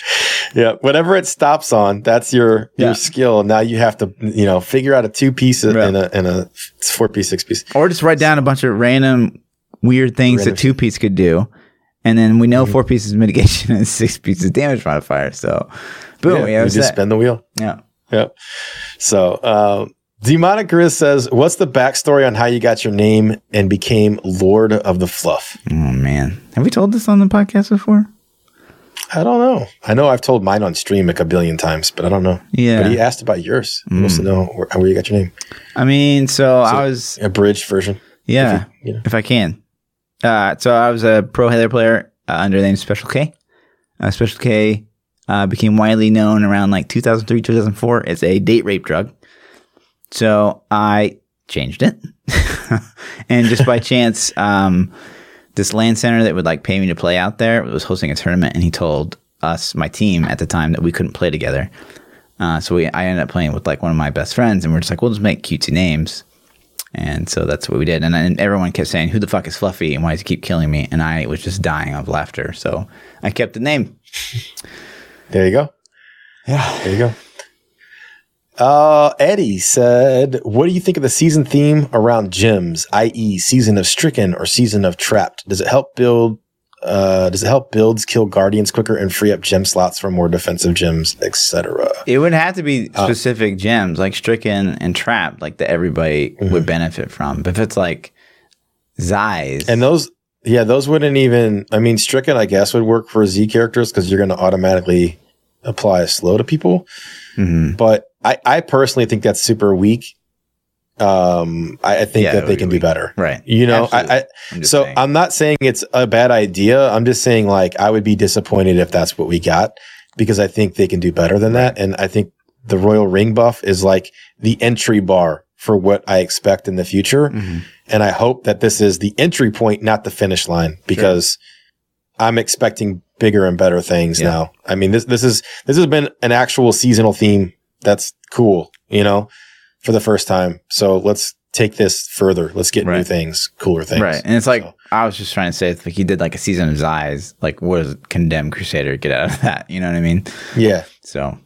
Yeah. Whatever it stops on, that's your Yeah. your skill. Now you have to you know figure out a two piece Right. and a and a four piece, six piece. Or just write down a bunch of random weird things Random that two piece could do. And then we know four pieces mitigation [LAUGHS] and six pieces damage modifier. So boom, Yeah, we a just set. spin the wheel. Yeah. Yep. So, um, Demonic Grizz says, "What's the backstory on how you got your name and became Lord of the Fluff?" Oh man. Have we told this on the podcast before? I don't know. I know I've told mine on stream like a billion times, but I don't know. Yeah. But he asked about yours. He wants to know where, where you got your name. I mean, so, I was A bridged version. yeah, If you- you know. if I can. Uh, so I was a pro Halo player uh, under the name Special K. Uh, Special K uh, became widely known around like 2003, 2004 as a date rape drug. So I changed it, [LAUGHS] and just by chance, um, this LAN center that would like pay me to play out there was hosting a tournament, and he told us, my team at the time, that we couldn't play together. Uh, so we, I ended up playing with like one of my best friends, and we're just like, we'll just make cutesy names. And so that's what we did. And then everyone kept saying, Who the fuck is Fluffy? And why does he keep killing me? And I was just dying of laughter. So I kept the name. There you go. Yeah. There you go. Uh, Eddie said, "What do you think of the season theme around gems, i.e., season of stricken or season of trapped? Does it help build? Uh, does it help builds kill guardians quicker and free up gem slots for more defensive gems, etc.? It would have to be Uh, specific gems like Stricken and Trapped, like that everybody Mm-hmm. would benefit from. But if it's like Zei's, And those, yeah, those wouldn't even. I mean, stricken, I guess, would work for Z characters because you're going to automatically apply a slow to people. Mhm. But I, I personally think that's super weak. Um, I, I think Yeah, that they can be do better. right. You know, Absolutely. I, I I'm so saying. I'm not saying it's a bad idea. I'm just saying like I would be disappointed if that's what we got because I think they can do better than that. And I think the Royal Ring buff is like the entry bar for what I expect in the future. Mhm. And I hope that this is the entry point, not the finish line, because I'm expecting bigger and better things Yeah. now. I mean, this this is this has been an actual seasonal theme that's cool, you know, for the first time. So let's take this further. Let's get new things, cooler things. Right. And it's like, So- I was just trying to say, if like he did like a season of Zei's, like what does Condemned Crusader get out of that? You know what I mean? Yeah, So,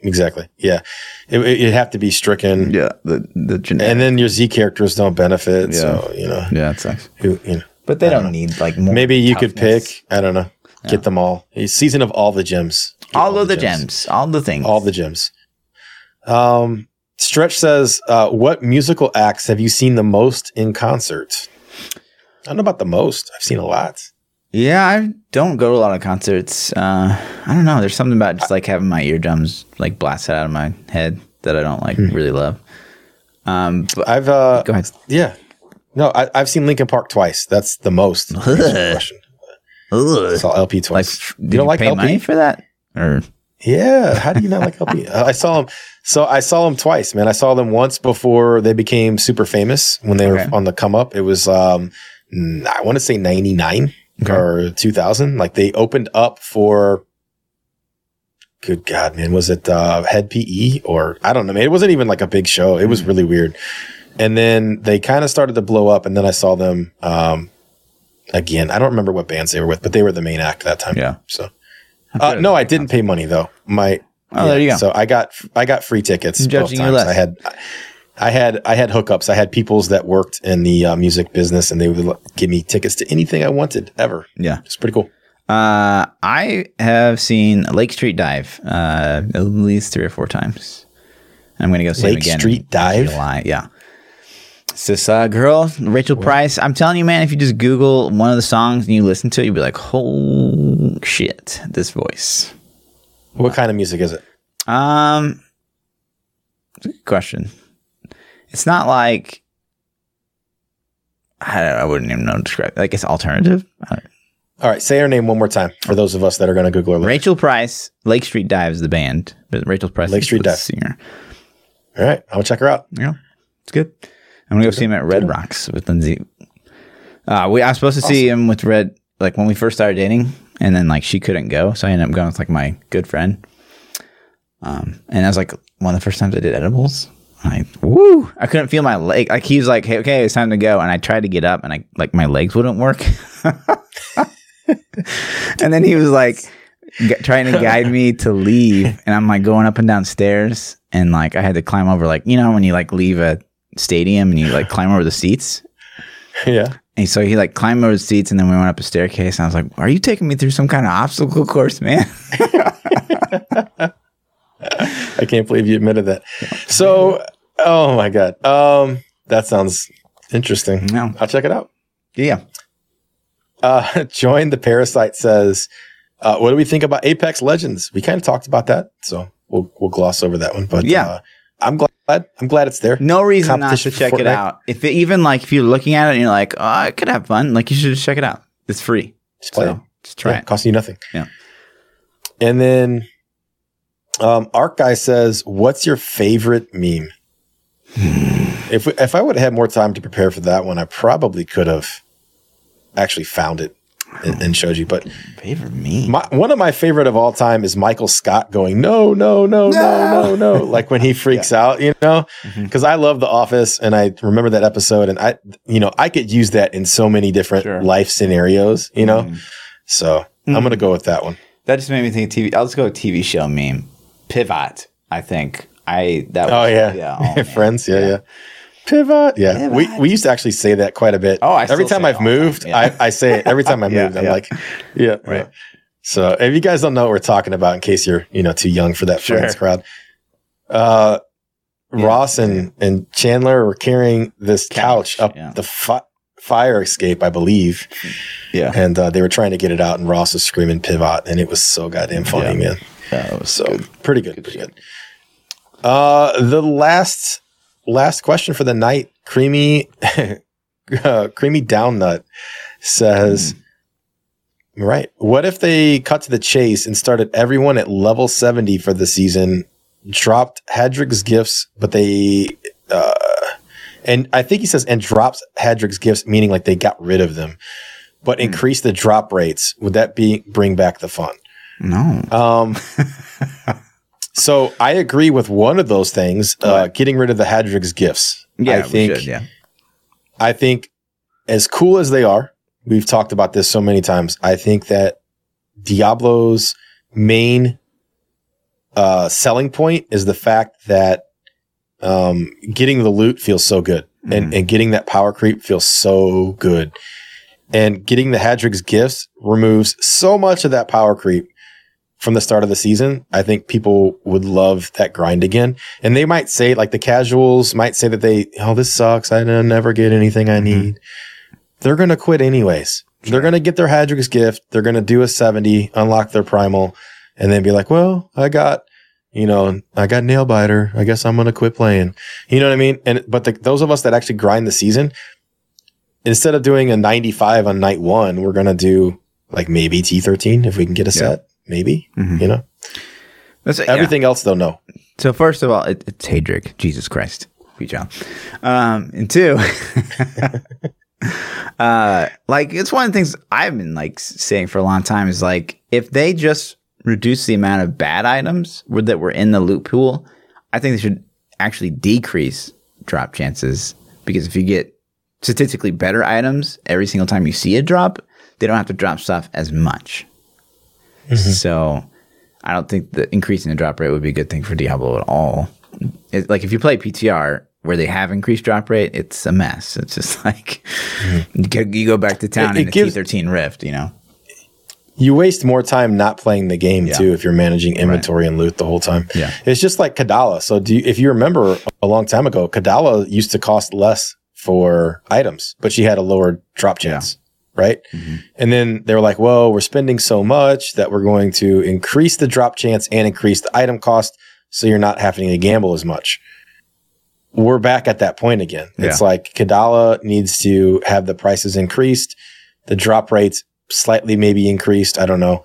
exactly. Yeah, it, it, it'd have to be stricken, yeah, the, the genetic. and then your Z characters don't benefit. So you know, yeah, it sucks. who you know. But they don't, don't need like more. Maybe you could pick. I don't know. Get them all. A season of all the gems. Get all of the gems, all the things. All the gems. Um, Stretch says, uh, "What musical acts have you seen the most in concert?" I don't know about the most. I've seen a lot. Yeah, I don't go to a lot of concerts. Uh, I don't know. There's something about just like having my eardrums like blasted out of my head that I don't like Hmm. really love. Um, but I've uh, go ahead. yeah, no, I, I've seen Linkin Park twice. That's the most. [LAUGHS] The question. I saw LP Like, twice. did you, pay money for that? Or Yeah. How do you not like LP? I saw them. So I saw them twice, man. I saw them once before they became super famous when they Okay. were on the come up. It was, um, I want to say 99 Okay. or 2000. Like they opened up for, good God, man. Was it, uh, Hed PE or I don't know, man. It wasn't even like a big show. It was really weird. And then they kind of started to blow up. And then I saw them, um, again. I don't remember what bands they were with, but they were the main act that time. Yeah. So, uh, no, I didn't pay money though. My Oh, there you go. So I got I got free tickets. I'm both judging you times. less. I had I had I had hookups. I had peoples that worked in the uh, music business, and they would give me tickets to anything I wanted ever. yeah. It's pretty cool. Uh, I have seen Lake Street Dive uh, at least three or four times. I'm going to go see Lake again. Street Dive? July. Yeah. This uh, girl, Rachel Price. I'm telling you, man, if you just Google one of the songs and you listen to it, you'll be like, "Oh shit, this voice." What kind of music is it? Um, good question. It's not like I, don't, I wouldn't even know to describe. Like it's alternative. I don't- All right, say her name one more time for those of us that are going to Google her. later. Rachel Price, Lake Street Dive is the band, but Rachel Price Lake Street the Dive. singer. All right, I'll check her out. Yeah, it's good. I'm gonna go see him at Red Rocks with Lindsay. Uh, we I was supposed to see him with Red like when we first started dating, and then like she couldn't go, so I ended up going with like my good friend. Um, and that was like one of the first times I did edibles. I woo! I couldn't feel my leg. Like he was like, "Hey, okay, it's time to go," and I tried to get up, and I like my legs wouldn't work. [LAUGHS] and then he was like g- trying to guide me to leave, and I'm like going up and down stairs, and like I had to climb over, like you know when you like leave a stadium and you like climb over the seats. [LAUGHS] yeah. And so he like climbed over the seats, and then we went up a staircase. And I was like, "Are you taking me through some kind of obstacle course, man?" [LAUGHS] I can't believe you admitted that. So, oh my god, um, that sounds interesting. No. I'll check it out. yeah, Uh, [LAUGHS] Join the Parasite says, uh, "What do we think about Apex Legends?" We kind of talked about that, so we'll we'll gloss over that one. But Yeah. uh, I'm glad I'm glad it's there. no reason not to check it out. If it, even like if you're looking at it and you're like, "Oh, I could have fun," like you should just check it out. It's free. Just play So it. just try Yeah, it. costs you nothing. Yeah. And then, um, Arc guy says, "What's your favorite meme?" [SIGHS] if we, if I would have had more time to prepare for that one, I probably could have actually found it and, and showed you. But Favorite me. my, one of my favorite of all time is Michael Scott going, "No, no, no, no, no, no!" no. like when he [LAUGHS] freaks out, you know. Mhm. Because I love The Office, and I remember that episode, and I, you know, I could use that in so many different Sure. life scenarios, you know. Mhm. So Mhm. I'm gonna go with that one. That just made me think of TV. I'll just go with TV show meme. Pivot. I think I that. Was, Oh yeah, yeah. oh, [LAUGHS] man. friends. Yeah, yeah. Pivot. Yeah, we Pivot. we used to actually say that quite a bit. Oh, I every time I've all the time. moved, Yeah. I, I say it every time I [LAUGHS] Yeah. I'm yeah. like, yeah, Right. So if you guys don't know what we're talking about, in case you're you know too young for that Sure. friends crowd, uh, Yeah. Ross and and Chandler were carrying this couch, Couch, up yeah. the fi- fire escape, I believe, Yeah. and uh, they were trying to get it out, and Ross was screaming "pivot," and it was so goddamn funny, Yeah. man. That was So good. pretty good, Good pretty shit. good. Uh, the last last question for the night, creamy, [LAUGHS] uh, creamy down nut says, right. What if they cut to the chase and started everyone at level seventy for the season, dropped Haedrig's gifts, but they, uh, and I think he says and drops Haedrig's gifts, meaning like they got rid of them, but increase the drop rates. Would that be bring back the fun? No. Um, [LAUGHS] so I agree with one of those things, uh, What? getting rid of the Haedrig's gifts. Yeah, I think, should, yeah. I think as cool as they are, we've talked about this so many times. I think that Diablo's main, uh, selling point is the fact that, um, getting the loot feels so good and, Mhm. and getting that power creep feels so good. And getting the Haedrig's gifts removes so much of that power creep from the start of the season. I think people would love that grind again. And they might say, like the casuals might say that they, oh, this sucks. I never get anything I mm-hmm. need. They're going to quit anyways. They're going to get their Haedrig's gift. They're going to do a 70, unlock their primal, and then be like, well, I got, you know, I got nail biter. I guess I'm going to quit playing. You know what I mean? And, but the, those of us that actually grind the season, instead of doing a 95 on night one, we're going to do like maybe T13 if we can get a set. Maybe, Mhm. you know, That's, yeah. everything else though, no. So first of all, it, it's Hadric. Jesus Christ. Good job. Um, and two, [LAUGHS] uh, like it's one of the things I've been like saying for a long time is like if they just reduce the amount of bad items that were in the loot pool, I think they should actually decrease drop chances because if you get statistically better items every single time you see a drop, they don't have to drop stuff as much. Mm-hmm. So I don't think that increasing the drop rate would be a good thing for Diablo at all. It, like if you play PTR where they have increased drop rate, it's a mess. It's just [LAUGHS] like mm-hmm. you, go, you go back to town It- it in a gives- T13 Rift, you know. You waste more time not playing the game Yeah. too if you're managing inventory and loot the whole time. Yeah. It's just like Kadala. So do you, if you remember a long time ago, Kadala used to cost less for items, but she had a lower drop chance. Right. And then they're like, well, we're spending so much that we're going to increase the drop chance and increase the item cost. So you're not having to gamble as much. We're back at that point again. It's like Kadala needs to have the prices increased, the drop rates slightly maybe increased. I don't know.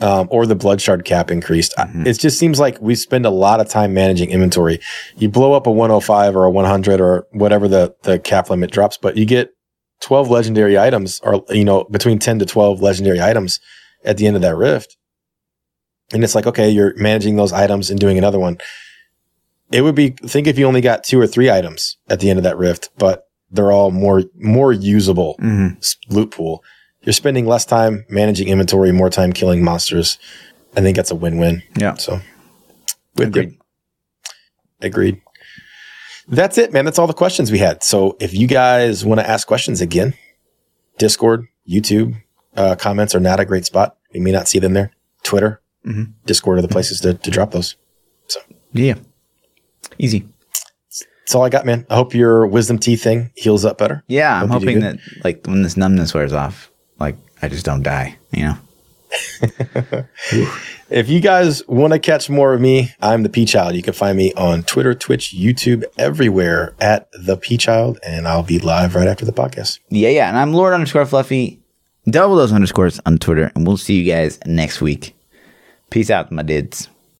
Um, or the blood shard cap increased. Mhm. It just seems like we spend a lot of time managing inventory. You blow up a 105 or a 100 or whatever the, the cap limit drops, but you get 12 legendary items or, you know, between 10 to 12 legendary items at the end of that rift. And it's like, okay, you're managing those items and doing another one. It would be, think if you only got two or three items at the end of that rift, but they're all more, more usable Mm-hmm. loot pool. You're spending less time managing inventory, more time killing monsters. I think that's a win-win. Yeah. So, you. Agreed. That's it, man. That's all the questions we had. So if you guys want to ask questions again, Discord, YouTube, uh, comments are not a great spot. You may not see them there. Twitter, Mhm. Discord are the places to, to drop those. So yeah. Easy. That's all I got, man. I hope your wisdom teeth thing heals up better. Yeah, I'm Hope do hoping that like when this numbness wears off, like I just don't die. You know. [LAUGHS] If you guys want to catch more of me, I'm ThaPchild. You can find me on Twitter, Twitch, YouTube, everywhere at ThaPchild, and I'll be live right after the podcast. Yeah, yeah. And I'm Lord underscore Fluffy. Double those underscores on Twitter, and we'll see you guys next week. Peace out, my dids.